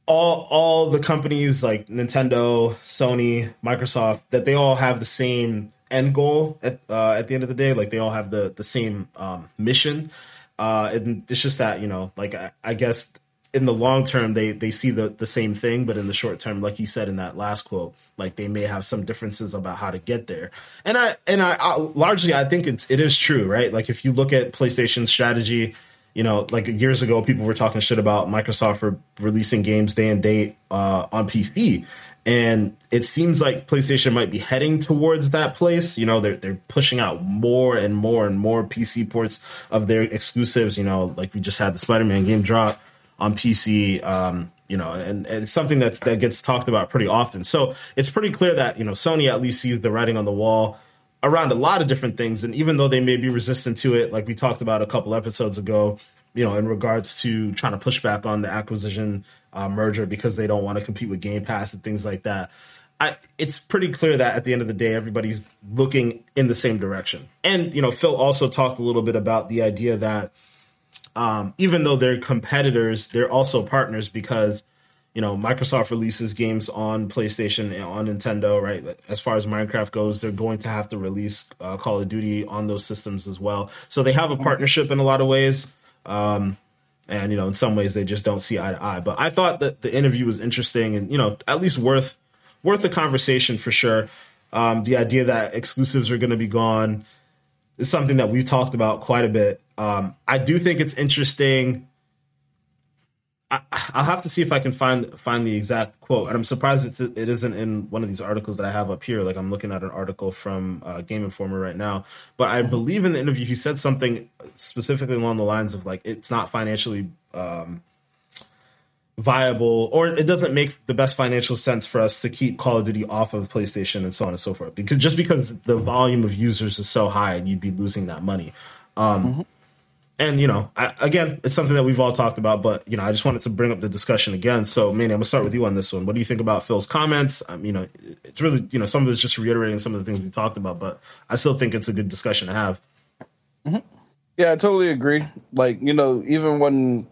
all all the companies like Nintendo, Sony, Microsoft that they all have the same end goal at uh, at the end of the day. Like they all have the the same um, mission. Uh, and it's just that you know, like I, I guess in the long term they they see the the same thing but in the short term like you said in that last quote like they may have some differences about how to get there and i and i, I largely i think it's it is true right like if you look at playstation's strategy you know like years ago people were talking shit about microsoft for releasing games day and date uh, on pc and it seems like PlayStation might be heading towards that place. You know, they're they're pushing out more and more and more PC ports of their exclusives. You know, like we just had the Spider Man game drop on PC. Um, you know, and, and, it's something that's that gets talked about pretty often. So it's pretty clear that you know Sony at least sees the writing on the wall around a lot of different things. And even though they may be resistant to it, like we talked about a couple episodes ago, you know, in regards to trying to push back on the acquisition uh, merger because they don't want to compete with Game Pass and things like that. I, it's pretty clear that at the end of the day, everybody's looking in the same direction. And you know, Phil also talked a little bit about the idea that um, even though they're competitors, they're also partners because you know Microsoft releases games on PlayStation and on Nintendo, right? As far as Minecraft goes, they're going to have to release uh, Call of Duty on those systems as well. So they have a partnership in a lot of ways. Um, and you know, in some ways, they just don't see eye to eye. But I thought that the interview was interesting, and you know, at least worth worth the conversation for sure. Um, the idea that exclusives are going to be gone is something that we've talked about quite a bit. Um, I do think it's interesting. I, will have to see if I can find find the exact quote, and I'm surprised it's, it isn't in one of these articles that I have up here. Like I'm looking at an article from uh, Game Informer right now, but I believe in the interview he said something specifically along the lines of like it's not financially um, viable, or it doesn't make the best financial sense for us to keep Call of Duty off of PlayStation and so on and so forth. Because just because the volume of users is so high, and you'd be losing that money. Um, mm-hmm and you know, I, again, it's something that we've all talked about, but you know, I just wanted to bring up the discussion again. So, Manny, I'm gonna start with you on this one. What do you think about Phil's comments? Um, you know, it's really, you know, some of it's just reiterating some of the things we talked about, but I still think it's a good discussion to have. Mm-hmm. Yeah, I totally agree. Like, you know, even when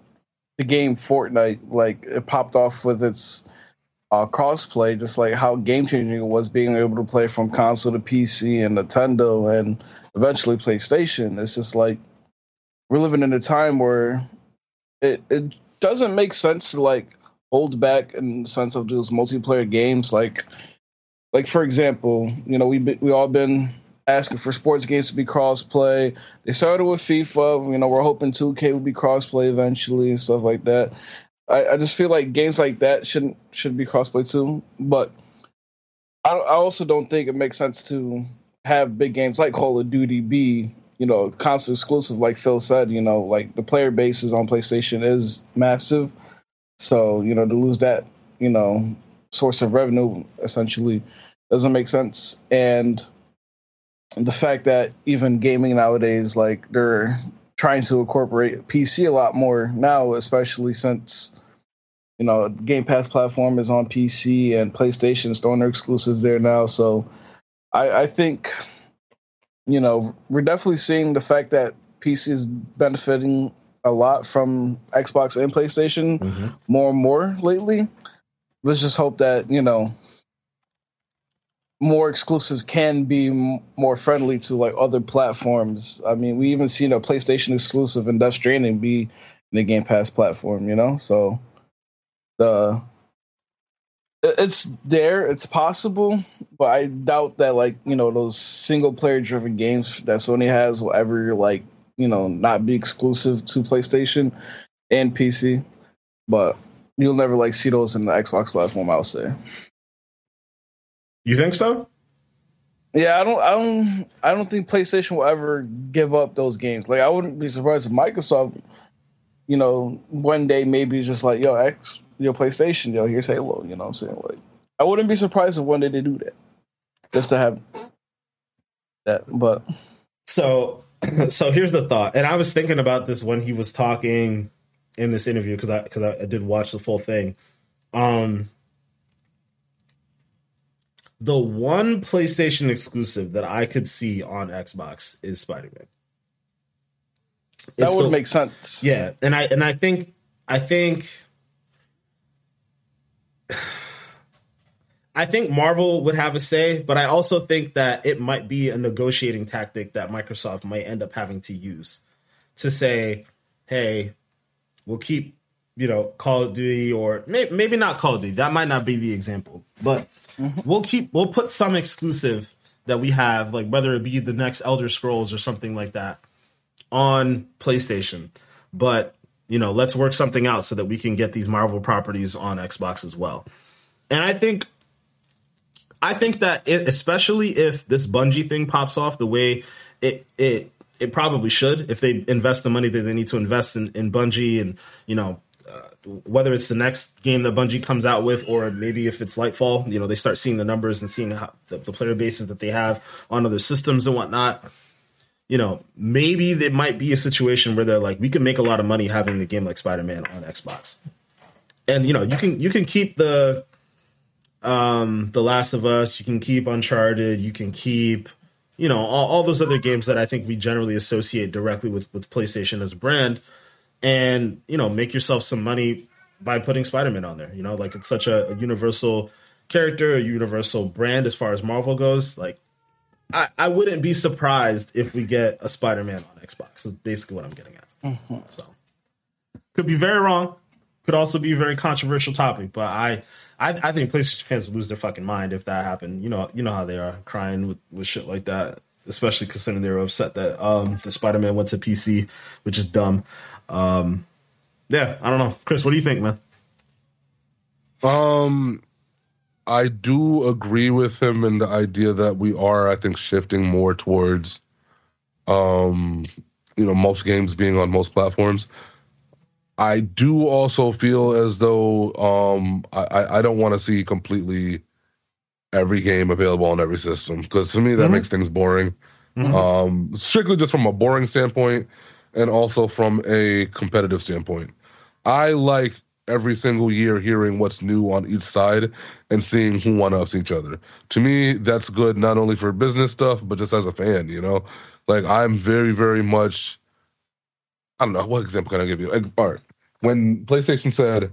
the game Fortnite, like, it popped off with its uh, crossplay, just like how game changing it was being able to play from console to PC and Nintendo and eventually PlayStation. It's just like we're living in a time where it it doesn't make sense to like hold back in the sense of those multiplayer games like like for example you know we we all been asking for sports games to be crossplay they started with fifa you know we're hoping 2k will be crossplay eventually and stuff like that I, I just feel like games like that shouldn't should be crossplay too but I, I also don't think it makes sense to have big games like call of duty be you know, console exclusive, like Phil said, you know, like the player bases on PlayStation is massive. So, you know, to lose that, you know, source of revenue essentially doesn't make sense. And the fact that even gaming nowadays, like they're trying to incorporate PC a lot more now, especially since you know Game Pass platform is on PC and PlayStation is throwing their exclusives there now. So I, I think you know, we're definitely seeing the fact that PC is benefiting a lot from Xbox and PlayStation mm-hmm. more and more lately. Let's just hope that, you know, more exclusives can be m- more friendly to like other platforms. I mean, we even seen a PlayStation exclusive and Death Stranding be in the Game Pass platform, you know? So the it's there, it's possible, but I doubt that like you know those single player driven games that Sony has will ever like you know not be exclusive to PlayStation and PC. But you'll never like see those in the Xbox platform. I'll say. You think so? Yeah, I don't, I don't, I don't think PlayStation will ever give up those games. Like, I wouldn't be surprised if Microsoft, you know, one day maybe just like, yo, X, your PlayStation, yo, here's Halo. You know what I'm saying? Like, I wouldn't be surprised if one day they do that, just to have that. But so, so here's the thought, and I was thinking about this when he was talking in this interview because I because I, I did watch the full thing. Um, the one PlayStation exclusive that I could see on Xbox is Spider Man. That would the, make sense. Yeah, and I and I think I think I think Marvel would have a say, but I also think that it might be a negotiating tactic that Microsoft might end up having to use to say, "Hey, we'll keep, you know, Call of Duty or may- maybe not Call of Duty. That might not be the example, but Mm-hmm. we'll keep we'll put some exclusive that we have, like whether it be the next Elder Scrolls or something like that, on PlayStation. But you know, let's work something out so that we can get these Marvel properties on Xbox as well. And I think I think that it, especially if this Bungie thing pops off the way it it it probably should, if they invest the money that they need to invest in, in Bungie, and you know uh, whether it's the next game that Bungie comes out with, or maybe if it's Lightfall, you know they start seeing the numbers and seeing how the, the player bases that they have on other systems and whatnot. You know, maybe there might be a situation where they're like, we can make a lot of money having a game like Spider Man on Xbox, and you know you can you can keep the um, The Last of Us, you can keep Uncharted, you can keep, you know, all, all those other games that I think we generally associate directly with, with PlayStation as a brand, and, you know, make yourself some money by putting Spider Man on there. You know, like it's such a, a, universal character, a universal brand as far as Marvel goes. Like, I, I wouldn't be surprised if we get a Spider Man on Xbox, is basically what I'm getting at. Mm-hmm. So, could be very wrong, could also be a very controversial topic, but I I, I think PlayStation fans would lose their fucking mind if that happened. You know, you know how they are crying with, with shit like that, especially considering they were upset that um, the Spider Man went to PC, which is dumb. Um, yeah, I don't know, Chris. What do you think, man? Um, I do agree with him in the idea that we are, I think, shifting more towards, um, you know, most games being on most platforms. I do also feel as though um, I, I don't want to see completely every game available on every system because to me that mm-hmm. makes things boring. Mm-hmm. Um, strictly just from a boring standpoint and also from a competitive standpoint. I like every single year hearing what's new on each side and seeing who one ups each other. To me, that's good not only for business stuff, but just as a fan, you know? Like I'm very, very much I don't know what example can I give you. Like, all right, when PlayStation said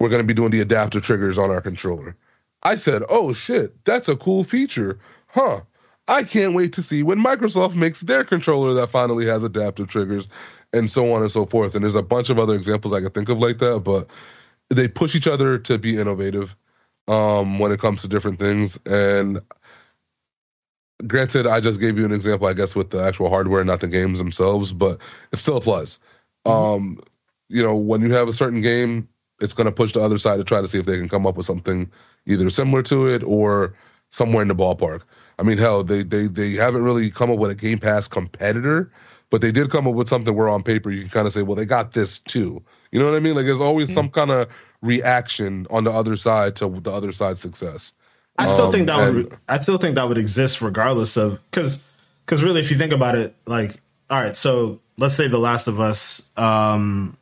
we're going to be doing the adaptive triggers on our controller, I said, "Oh shit, that's a cool feature, huh?" I can't wait to see when Microsoft makes their controller that finally has adaptive triggers, and so on and so forth. And there's a bunch of other examples I can think of like that, but they push each other to be innovative um, when it comes to different things. And granted, I just gave you an example, I guess, with the actual hardware, not the games themselves, but it still applies. Mm-hmm. Um, you know, when you have a certain game, it's going to push the other side to try to see if they can come up with something either similar to it or somewhere in the ballpark. I mean, hell, they they they haven't really come up with a Game Pass competitor, but they did come up with something where on paper you can kind of say, well, they got this too. You know what I mean? Like there's always mm-hmm. some kind of reaction on the other side to the other side's success. I still um, think that and, would I still think that would exist regardless of because because really if you think about it, like all right, so let's say The Last of Us um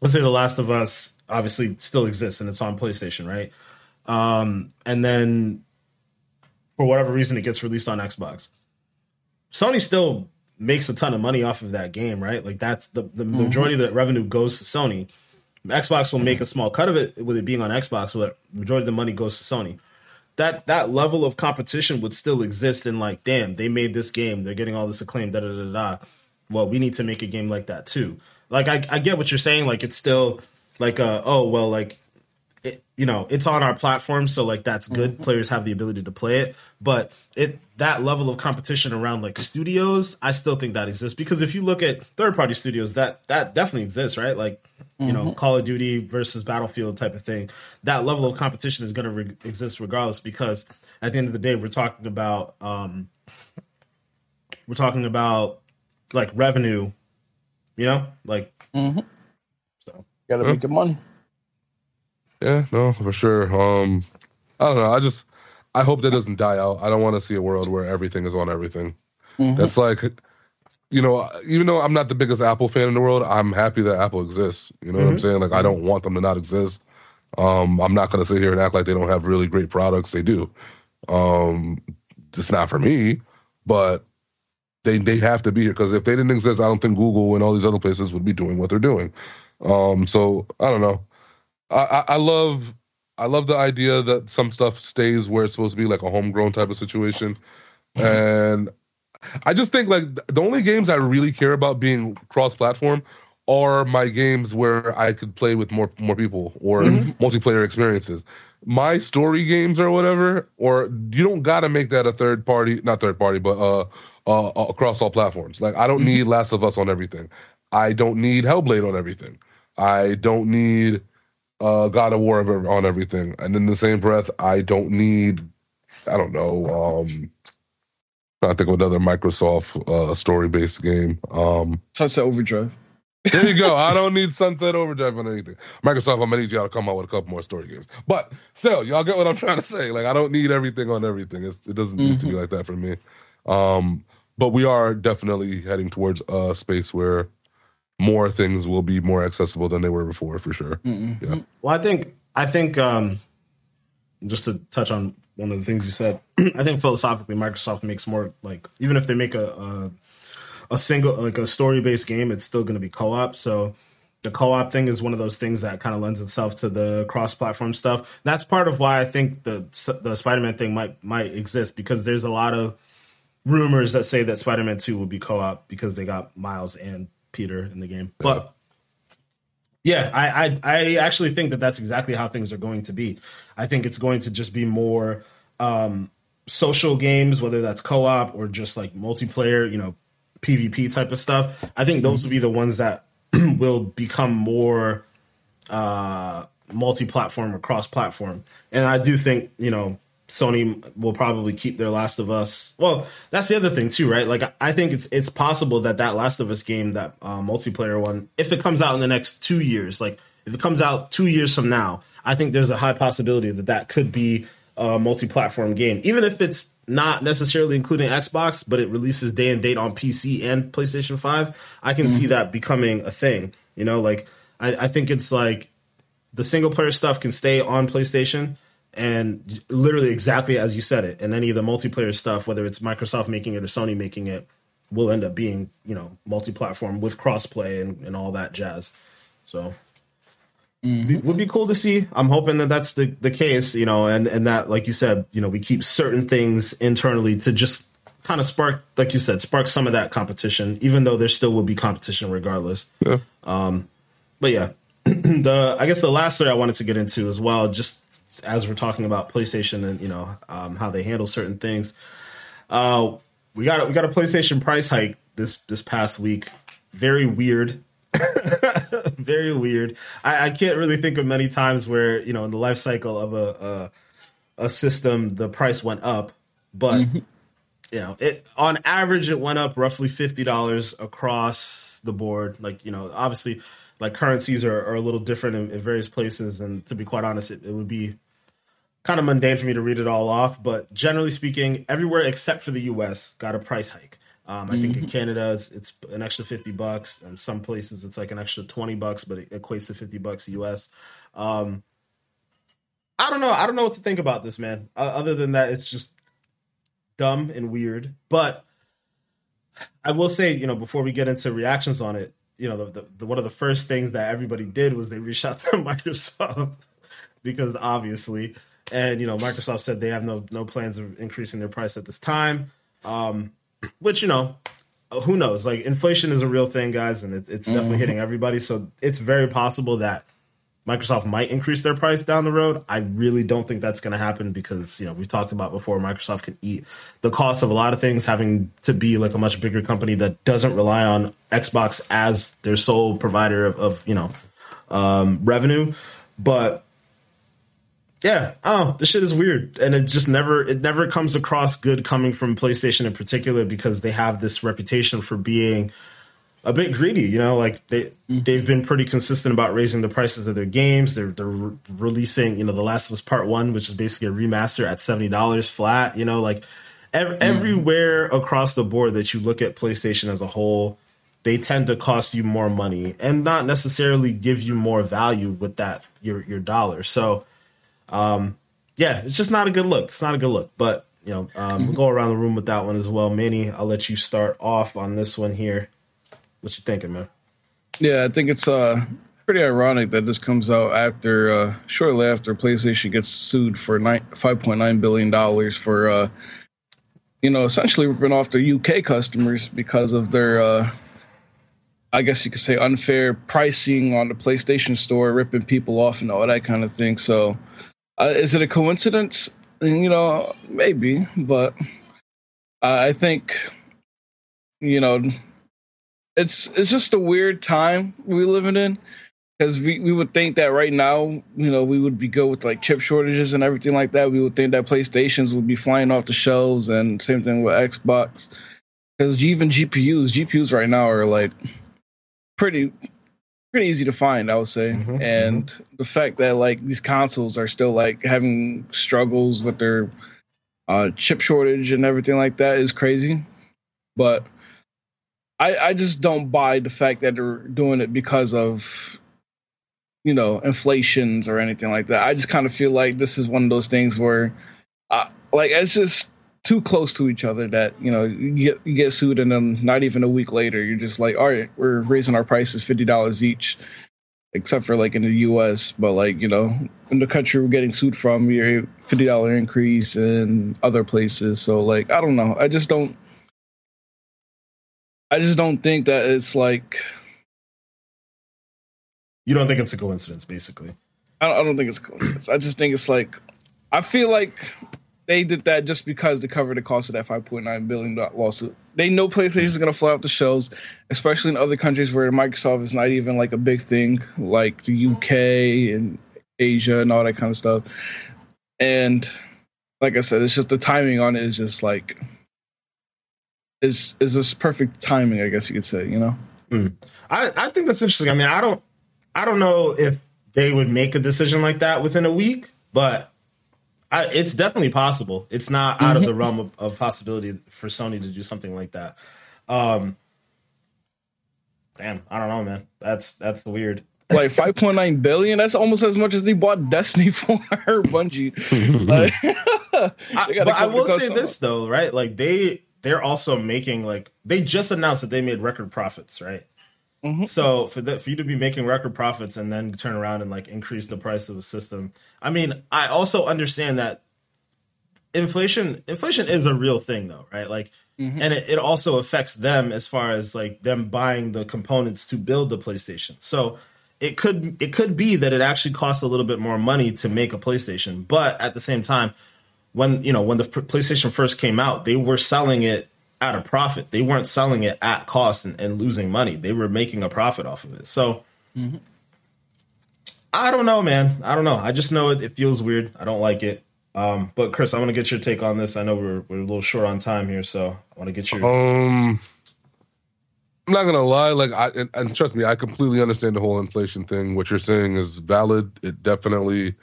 let's say The Last of Us obviously still exists and it's on PlayStation, right? Um, and then for whatever reason it gets released on Xbox. Sony still makes a ton of money off of that game, right? Like that's the, the mm-hmm. majority of the revenue goes to Sony. Xbox will make a small cut of it with it being on Xbox, but majority of the money goes to Sony. That that level of competition would still exist in like, damn, they made this game, they're getting all this acclaim, da da da da. Well, we need to make a game like that too. Like I, I get what you're saying. Like it's still like uh oh well like you know it's on our platform so like that's good mm-hmm. players have the ability to play it but it that level of competition around like studios i still think that exists because if you look at third party studios that that definitely exists right like you mm-hmm. know call of duty versus battlefield type of thing that level of competition is going to re- exist regardless because at the end of the day we're talking about um we're talking about like revenue you know, like mm-hmm. so gotta make good money. Yeah, no, for sure. Um, I don't know. I just I hope that doesn't die out. I don't want to see a world where everything is on everything. Mm-hmm. That's like, you know, even though I'm not the biggest Apple fan in the world, I'm happy that Apple exists. You know mm-hmm. what I'm mm-hmm. saying? Like, I don't want them to not exist. Um, I'm not gonna sit here and act like they don't have really great products. They do. Um, it's not for me, but they they have to be here because if they didn't exist, I don't think Google and all these other places would be doing what they're doing. Um, so I don't know. I, I, love I love the idea that some stuff stays where it's supposed to be, like a homegrown type of situation. And I just think like the only games I really care about being cross-platform are my games where I could play with more more people or Mm-hmm. multiplayer experiences. My story games or whatever, or you don't gotta make that a third party, not third party, but uh, uh across all platforms. Like I don't Mm-hmm. need Last of Us on everything. I don't need Hellblade on everything. I don't need uh God of War on everything. And in the same breath, I don't need I don't know, um trying to think of another Microsoft uh story based game. Um Sunset Overdrive. there you go. I don't need Sunset Overdrive on anything. Microsoft, I'm gonna need y'all to come out with a couple more story games. But still, y'all get what I'm trying to say. Like, I don't need everything on everything. It's, it doesn't need to be like that for me. Um, but we are definitely heading towards a space where more things will be more accessible than they were before, for sure. Yeah. Well, I think I think um, just to touch on one of the things you said, I think philosophically, Microsoft makes more like even if they make a a, a single like a story based game, it's still going to be co op. So the co op thing is one of those things that kind of lends itself to the cross platform stuff. That's part of why I think the the Spider Man thing might might exist because there's a lot of rumors that say that Spider Man Two will be co op because they got Miles and Peter in the game, but. Yeah, I, I I actually think that that's exactly how things are going to be. I think it's going to just be more um, social games, whether that's co-op or just like multiplayer, you know, PvP type of stuff. I think those will be the ones that will become more uh, multi-platform or cross-platform. And I do think you know Sony will probably keep their Last of Us. Well, that's the other thing too, right? Like I- think it's it's possible that that Last of Us game, that uh, multiplayer one, if it comes out in the next two years, like if it comes out two years from now, I think there's a high possibility that that could be a multi-platform game, even if it's not necessarily including Xbox, but it releases day and date on PC and PlayStation Five. I can see that becoming a thing. You know, like I, I think it's like the single player stuff can stay on PlayStation and literally exactly as you said it. And any of the multiplayer stuff, whether it's Microsoft making it or Sony making it, will end up being, you know, multi platform with crossplay and, and all that jazz. So be- would be cool to see. I'm hoping that that's the, the case, you know, and, and that, like you said, you know, we keep certain things internally to just kind of spark, like you said, spark some of that competition, even though there still will be competition regardless. Yeah. um But yeah, the I guess the last story I wanted to get into as well, just as we're talking about PlayStation and you know um, how they handle certain things. Uh, we got a, we got a PlayStation price hike this this past week. Very weird. Very weird. I, I can't really think of many times where you know in the life cycle of a a, a system the price went up, but you know it on average it went up roughly fifty dollars across the board. Like you know obviously like currencies are, are a little different in, in various places, and to be quite honest, it, it would be kind of mundane for me to read it all off. But generally speaking, everywhere except for the U.S. got a price hike. Um, I think in Canada it's, it's an extra fifty bucks. In some places it's like an extra twenty bucks, but it equates to fifty bucks U.S. Um, I don't know. I don't know what to think about this, man. Uh, other than that, it's just dumb and weird. But I will say, you know, before we get into reactions on it, you know, the, the, the one of the first things that everybody did was they reached out to Microsoft because obviously, and you know, Microsoft said they have no no plans of increasing their price at this time. Um, which you know, who knows? Like inflation is a real thing, guys, and it, it's definitely hitting everybody. So it's very possible that Microsoft might increase their price down the road. I really don't think that's going to happen because you know we've talked about before. Microsoft can eat the cost of a lot of things, having to be like a much bigger company that doesn't rely on Xbox as their sole provider of, of you know um, revenue. But yeah, oh, this shit is weird, and it just never it never comes across good coming from PlayStation in particular because they have this reputation for being a bit greedy. You know, like they mm-hmm. they've been pretty consistent about raising the prices of their games. They're they're re- releasing you know the Last of Us Part One, which is basically a remaster at seventy dollars flat. You know, like ev- mm-hmm. everywhere across the board that you look at PlayStation as a whole, they tend to cost you more money and not necessarily give you more value with that your your dollar. So yeah, it's just not a good look. It's not a good look. But you know, um, we'll go around the room with that one as well. Manny, I'll let you start off on this one here. What you thinking, man? Yeah, I think it's uh pretty ironic that this comes out after uh, shortly after PlayStation gets sued for five point nine billion dollars for uh, you know essentially ripping off their UK customers because of their uh, I guess you could say unfair pricing on the PlayStation Store, ripping people off and all that kind of thing. So, uh, is it a coincidence? You know, maybe, but I think you know it's it's just a weird time we're living in because we, we would think that right now, you know, we would be good with like chip shortages and everything like that. We would think that PlayStations would be flying off the shelves, and same thing with Xbox. Because even GPUs, GPUs right now are like pretty pretty easy to find, I would say. Mm-hmm, and mm-hmm. the fact that like these consoles are still like having struggles with their uh, chip shortage and everything like that is crazy. But I, I just don't buy the fact that they're doing it because of you know inflations or anything like that. I just kind of feel like this is one of those things where, uh, like, it's just too close to each other that you know you get you get sued and then not even a week later you're just like, all right, we're raising our prices fifty dollars each, except for like in the U.S. But like you know in the country we're getting sued from, you're fifty dollar increase in other places. So like I don't know, I just don't. I just don't think that it's like you don't think it's a coincidence, basically. I don't, I don't think it's a coincidence. I just think it's like I feel like they did that just because to cover the cost of that 5.9 billion lawsuit. They know PlayStation is going to fly off the shelves, especially in other countries where Microsoft is not even like a big thing, like the UK and Asia and all that kind of stuff. And like I said, it's just the timing on it is just like is is this perfect timing, I guess you could say, you know? Mm. I, I think that's interesting. I mean, I don't I don't know if they would make a decision like that within a week, but I, it's definitely possible. It's not out of the mm-hmm. realm of, of, possibility for Sony to do something like that. Um, damn, I don't know, man. That's that's weird. Like five point nine billion. That's almost as much as they bought Destiny for Bungie. like, I, but I will say this though, right? Like they they're also making like they just announced that they made record profits, right? Mm-hmm. So for that for you to be making record profits and then turn around and like increase the price of a system, I mean, I also understand that inflation inflation is a real thing though, right? Like, mm-hmm. and it, it also affects them as far as like them buying the components to build the PlayStation. So it could it could be that it actually costs a little bit more money to make a PlayStation, but at the same time, when you know when the PlayStation first came out, they were selling it at a profit. They weren't selling it at cost and, and losing money. They were making a profit off of it. So mm-hmm. I don't know, man. I don't know. I just know it, it feels weird. I don't like it. Um, but Chris, I want to get your take on this. I know we're we're a little short on time here, so I want to get your. Um, I'm not gonna lie. Like, I and, and trust me, I completely understand the whole inflation thing. What you're saying is valid. It definitely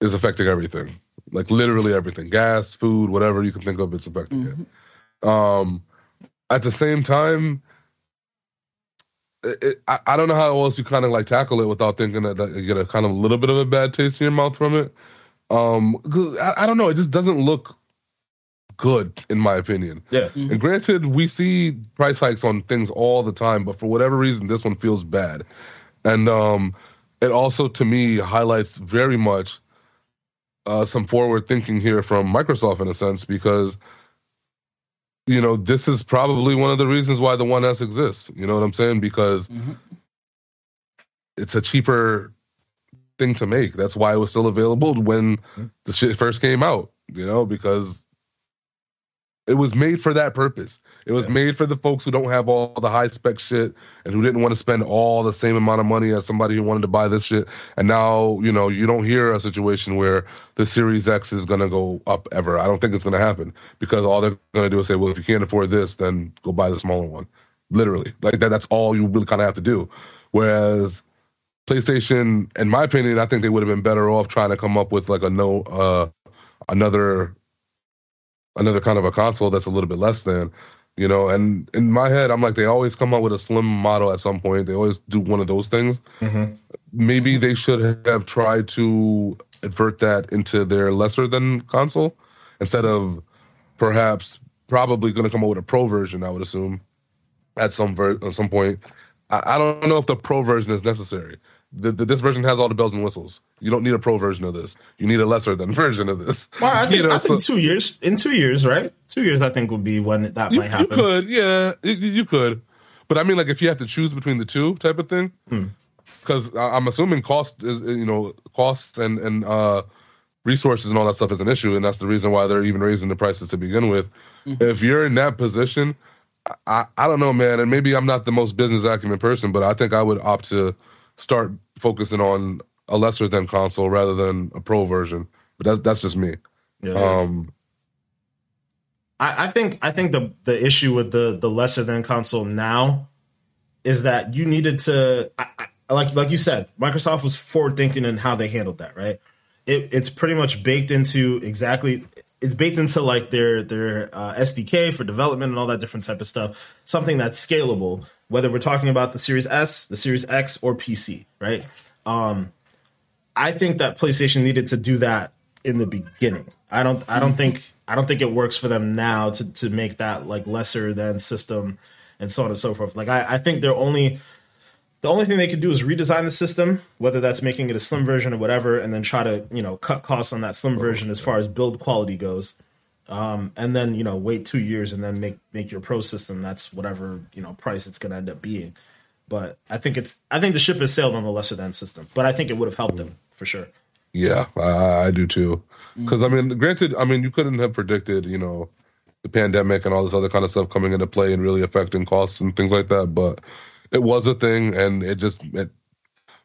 is affecting everything. Like literally everything, gas, food, whatever you can think of, it's affecting mm-hmm. it. Um, at the same time, it, it, I, I, don't know how else you kind of like tackle it without thinking that, that, you get a kind of a little bit of a bad taste in your mouth from it. Um, I, I, don't know. It just doesn't look good, in my opinion. Yeah. Mm-hmm. And granted, we see price hikes on things all the time, but for whatever reason, this one feels bad. And um, it also, to me, highlights very much uh, some forward thinking here from Microsoft in a sense, because you know, this is probably one of the reasons why the 1S exists. You know what I'm saying? Because mm-hmm. it's a cheaper thing to make. That's why it was still available when mm-hmm. the shit first came out, you know, because it was made for that purpose. It was yeah. made for the folks who don't have all the high spec shit and who didn't want to spend all the same amount of money as somebody who wanted to buy this shit. And now, you know, you don't hear a situation where the Series X is going to go up ever. I don't think it's going to happen because all they're going to do is say, well, if you can't afford this, then go buy the smaller one. Literally. Like that, that's all you really kind of have to do. Whereas PlayStation, in my opinion, I think they would have been better off trying to come up with like a no, uh, another another kind of a console that's a little bit less than you know and in my head i'm like they always come out with a slim model at some point. They always do one of those things. Mm-hmm. maybe they should have tried to advert that into their lesser than console instead of perhaps probably going to come out with a pro version i would assume at some ver- at some point. I, I don't know if the pro version is necessary the, the, this version has all the bells and whistles. You don't need a pro version of this. You need a lesser than version of this. Well, I think, you know, I think two years in two years, right? Two years, I think would be when that you, might happen. You could, yeah, you, you could. But I mean, like, if you have to choose between the two, type of thing, because Hmm. I'm assuming cost is, you know, costs and and uh, resources and all that stuff is an issue, and that's the reason why they're even raising the prices to begin with. If you're in that position, I, I don't know, man, and maybe I'm not the most business acumen person, but I think I would opt to start focusing on a lesser than console rather than a pro version. But that's that's just me. Yeah. Um, I, I think I think the the issue with the the lesser than console now is that you needed to I, I, like like you said, Microsoft was forward thinking in how they handled that, right? It, it's pretty much baked into exactly it's baked into like their their uh, SDK for development and all that different type of stuff. Something that's scalable, whether we're talking about the Series S, the Series X, or PC, right? Um, I think that PlayStation needed to do that in the beginning. I don't I don't think I don't think it works for them now to to make that like lesser than system and so on and so forth. Like I, I think they're only the only thing they could do is redesign the system, whether that's making it a slim version or whatever, and then try to, you know, cut costs on that slim version as far as build quality goes. Um, and then, you know, wait two years and then make make your pro system that's whatever, you know, price it's gonna end up being. But I think it's I think the ship has sailed on the lesser than system. But I think it would have helped them for sure. Yeah, I, I do too. Because I mean, granted, I mean, you couldn't have predicted, you know, the pandemic and all this other kind of stuff coming into play and really affecting costs and things like that. But it was a thing, and it just it,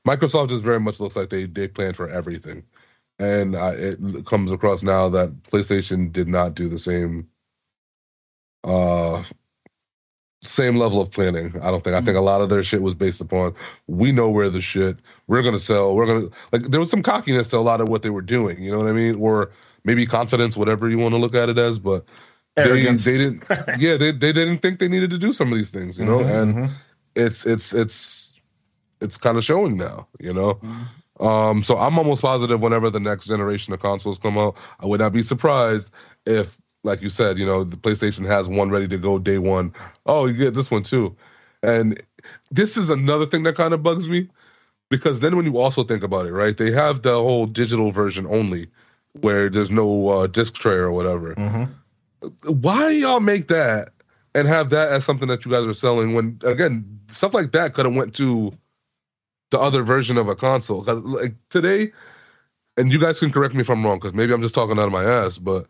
Microsoft just very much looks like they they planned for everything, and uh, it comes across now that PlayStation did not do the same. Uh, same level of planning. I don't think. I think a lot of their shit was based upon we know where the shit we're gonna sell. We're gonna like there was some cockiness to a lot of what they were doing. You know what I mean? Or maybe confidence, whatever you want to look at it as. But they Arrogance. they didn't. yeah, they they didn't think they needed to do some of these things. You know, Mhm, and mhm. It's it's it's it's kind of showing now. You know. Um, so I'm almost positive whenever the next generation of consoles come out, I would not be surprised if, like you said, you know, the PlayStation has one ready to go day one. Oh, you get this one too. And this is another thing that kind of bugs me because then when you also think about it, right? They have the whole digital version only where there's no uh, disc tray or whatever. Mhm. Why y'all make that and have that as something that you guys are selling when again stuff like that could have went to the other version of a console. Like today and you guys can correct me if i'm wrong because maybe i'm just talking out of my ass but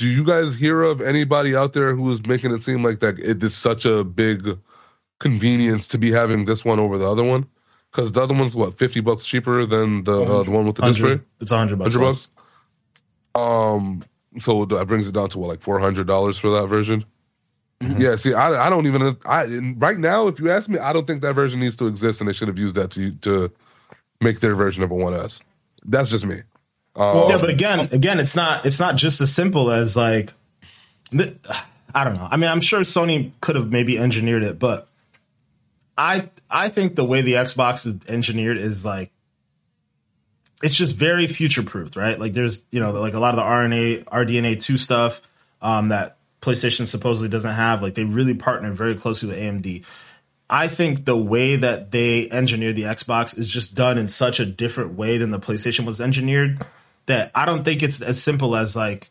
do you guys hear of anybody out there who's making it seem like that it is such a big convenience to be having this one over the other one? Because the other one's what 50 bucks cheaper than the uh, the one with the disc 100 It's a hundred bucks. 100 bucks? Um so that brings it down to what like $400 for that version yeah see I, I don't even i right now if you ask me i don't think that version needs to exist and they should have used that to to make their version of a 1s that's just me um, yeah, but again, again, it's not it's not just as simple as like I don't know. I mean, I'm sure Sony could have maybe engineered it, but I I think the way the Xbox is engineered is like it's just very future proofed, right? Like there's you know like a lot of the RNA RDNA two stuff um, that PlayStation supposedly doesn't have. Like they really partnered very closely with AMD. I think the way that they engineered the Xbox is just done in such a different way than the PlayStation was engineered that I don't think it's as simple as like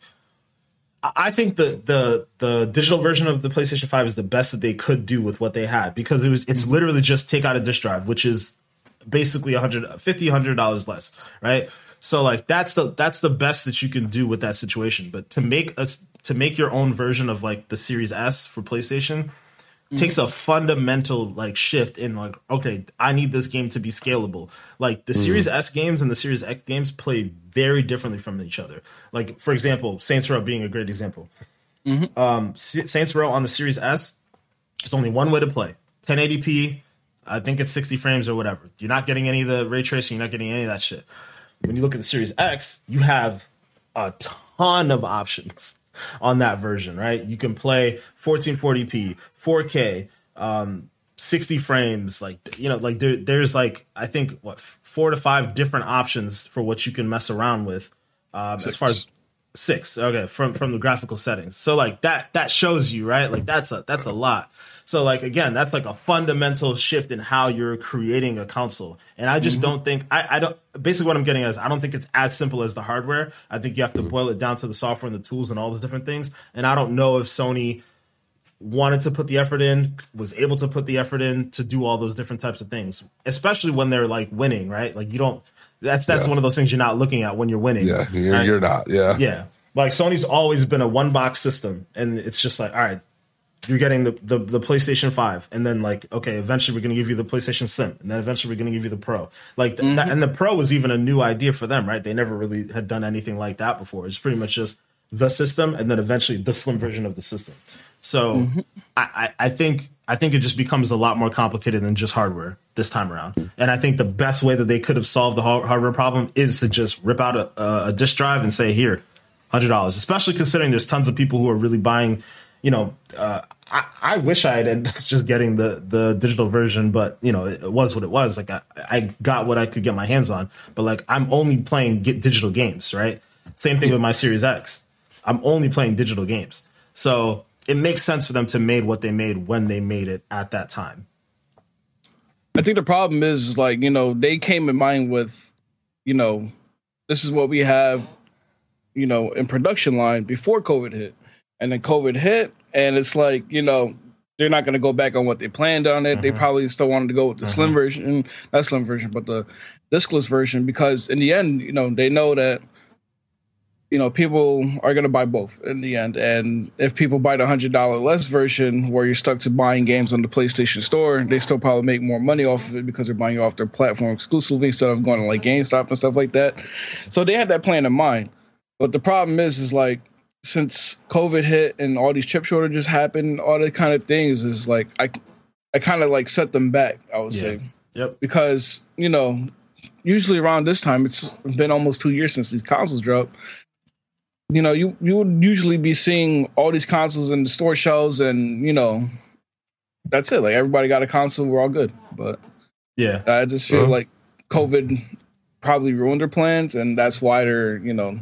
I think the the the digital version of the PlayStation 5 is the best that they could do with what they had because it was it's mm-hmm. literally just take out a disk drive, which is basically 100 50 100 dollars less, right? So like that's the that's the best that you can do with that situation. But to make us to make your own version of like the Series S for PlayStation takes a fundamental like shift in like okay i need this game to be scalable. Like the series s games and the series x games play very differently from each other. Like for example saints row being a great example. Um saints row on the series s there's only one way to play. 1080p i think it's 60 frames or whatever. You're not getting any of the ray tracing you're not getting any of that shit when you look at the series x you have a ton of options on that version, right? You can play 1440p, 4K, um, 60 frames, like you know, like there, there's like I think what four to five different options for what you can mess around with. Um, as far as six. Okay, from from the graphical settings. So like that that shows you right. Like that's a that's a lot. So like again, that's like a fundamental shift in how you're creating a console. And I just mm-hmm. don't think I, I don't basically what I'm getting at is I don't think it's as simple as the hardware. I think you have to mm-hmm. boil it down to the software and the tools and all the different things. And I don't know if Sony wanted to put the effort in, was able to put the effort in to do all those different types of things, especially when they're like winning, right? Like you don't. That's that's yeah. one of those things you're not looking at when you're winning. Yeah, you're, right? you're not. Yeah, yeah. Like Sony's always been a one box system, and it's just like, all right, you're getting the, the, the PlayStation Five, and then like, okay, eventually we're going to give you the PlayStation Slim, and then eventually we're going to give you the Pro. Like, mm-hmm. that, and the Pro was even a new idea for them, right? They never really had done anything like that before. It's pretty much just the system, and then eventually the slim version of the system. So mm-hmm. I, I think I think it just becomes a lot more complicated than just hardware this time around. And I think the best way that they could have solved the hardware problem is to just rip out a, a disk drive and say, here, hundred dollars. Especially considering there's tons of people who are really buying. You know, uh, I, I, wish I had just getting the the digital version, but you know, it, was what it was. Like I, I got what I could get my hands on, but like I'm only playing get digital games, right? Same thing with my Series X. I'm only playing digital games. So it makes sense for them to made what they made when they made it at that time. I think the problem is like, you know, they came in mind with, you know, this is what we have, you know, in production line before COVID hit. And then COVID hit, and it's like, you know, they're not going to go back on what they planned on it. Mm-hmm. They probably still wanted to go with the mm-hmm. slim version, not slim version, but the discless version, because in the end, you know, they know that you know, people are going to buy both in the end. And if people buy the hundred dollar less version, where you're stuck to buying games on the PlayStation Store, they still probably make more money off of it because they're buying you off their platform exclusively instead of going to like GameStop and stuff like that. So they had that plan in mind. But the problem is, is like since COVID hit and all these chip shortages happened, all the kind of things is like I, I kind of like set them back. I would yeah. say, yep, because you know usually around this time it's been almost two years since these consoles dropped you know, you you would usually be seeing all these consoles in the store shelves, and you know, that's it. Like everybody got a console, we're all good. But yeah, I just feel uh-huh. like COVID probably ruined their plans, and that's why they're you know,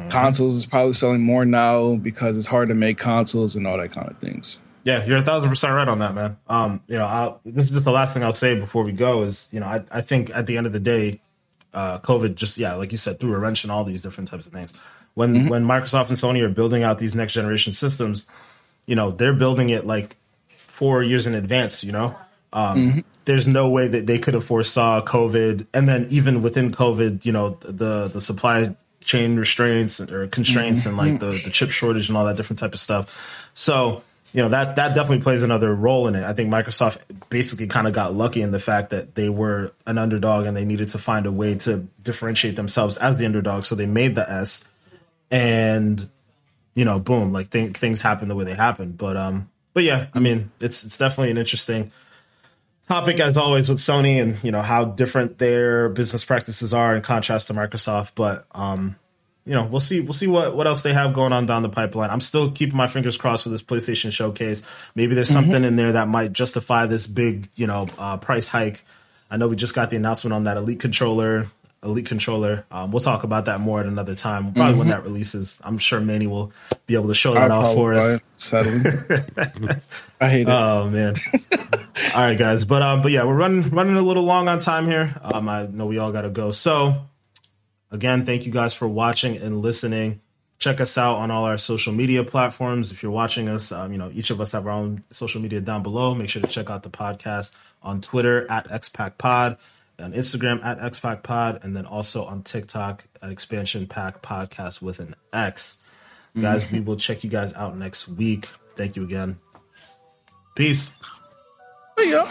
mm-hmm. consoles is probably selling more now because it's hard to make consoles and all that kind of things. Yeah, you're a thousand percent right on that, man. Um, you know, I'll, this is just the last thing I'll say before we go is, you know, I, I think at the end of the day, uh, COVID just, yeah, like you said, threw a wrench in all these different types of things when mm-hmm. when Microsoft and Sony are building out these next generation systems, you know, they're building it like four years in advance. You know, um, mm-hmm. there's no way that they could have foresaw COVID, and then even within COVID, you know, the the supply chain restraints or constraints mm-hmm. and like the the chip shortage and all that different type of stuff. So you know that that definitely plays another role in it. I think Microsoft basically kind of got lucky in the fact that they were an underdog and they needed to find a way to differentiate themselves as the underdog. So they made the S, and you know, boom, like th- things happen the way they happen. But um, but yeah, I mean, it's it's definitely an interesting topic as always with Sony and you know how different their business practices are in contrast to Microsoft. But um, you know, we'll see we'll see what what else they have going on down the pipeline. I'm still keeping my fingers crossed for this PlayStation showcase. Maybe there's mm-hmm. something in there that might justify this big you know uh, price hike. I know we just got the announcement on that Elite controller Elite controller. Um, we'll talk about that more at another time. Probably mm-hmm. when that releases. I'm sure Manny will be able to show that off for us. I hate it. Oh man. all right, guys. But um, but yeah, we're running running a little long on time here. Um, I know we all got to go. So again, thank you guys for watching and listening. Check us out on all our social media platforms. If you're watching us, um, you know each of us have our own social media down below. Make sure to check out the podcast on Twitter at XPack Pod on Instagram at XPack Pod, and then also on TikTok at Expansion Pack Podcast with an X. Mm-hmm. Guys, we will check you guys out next week. Thank you again. Peace. There.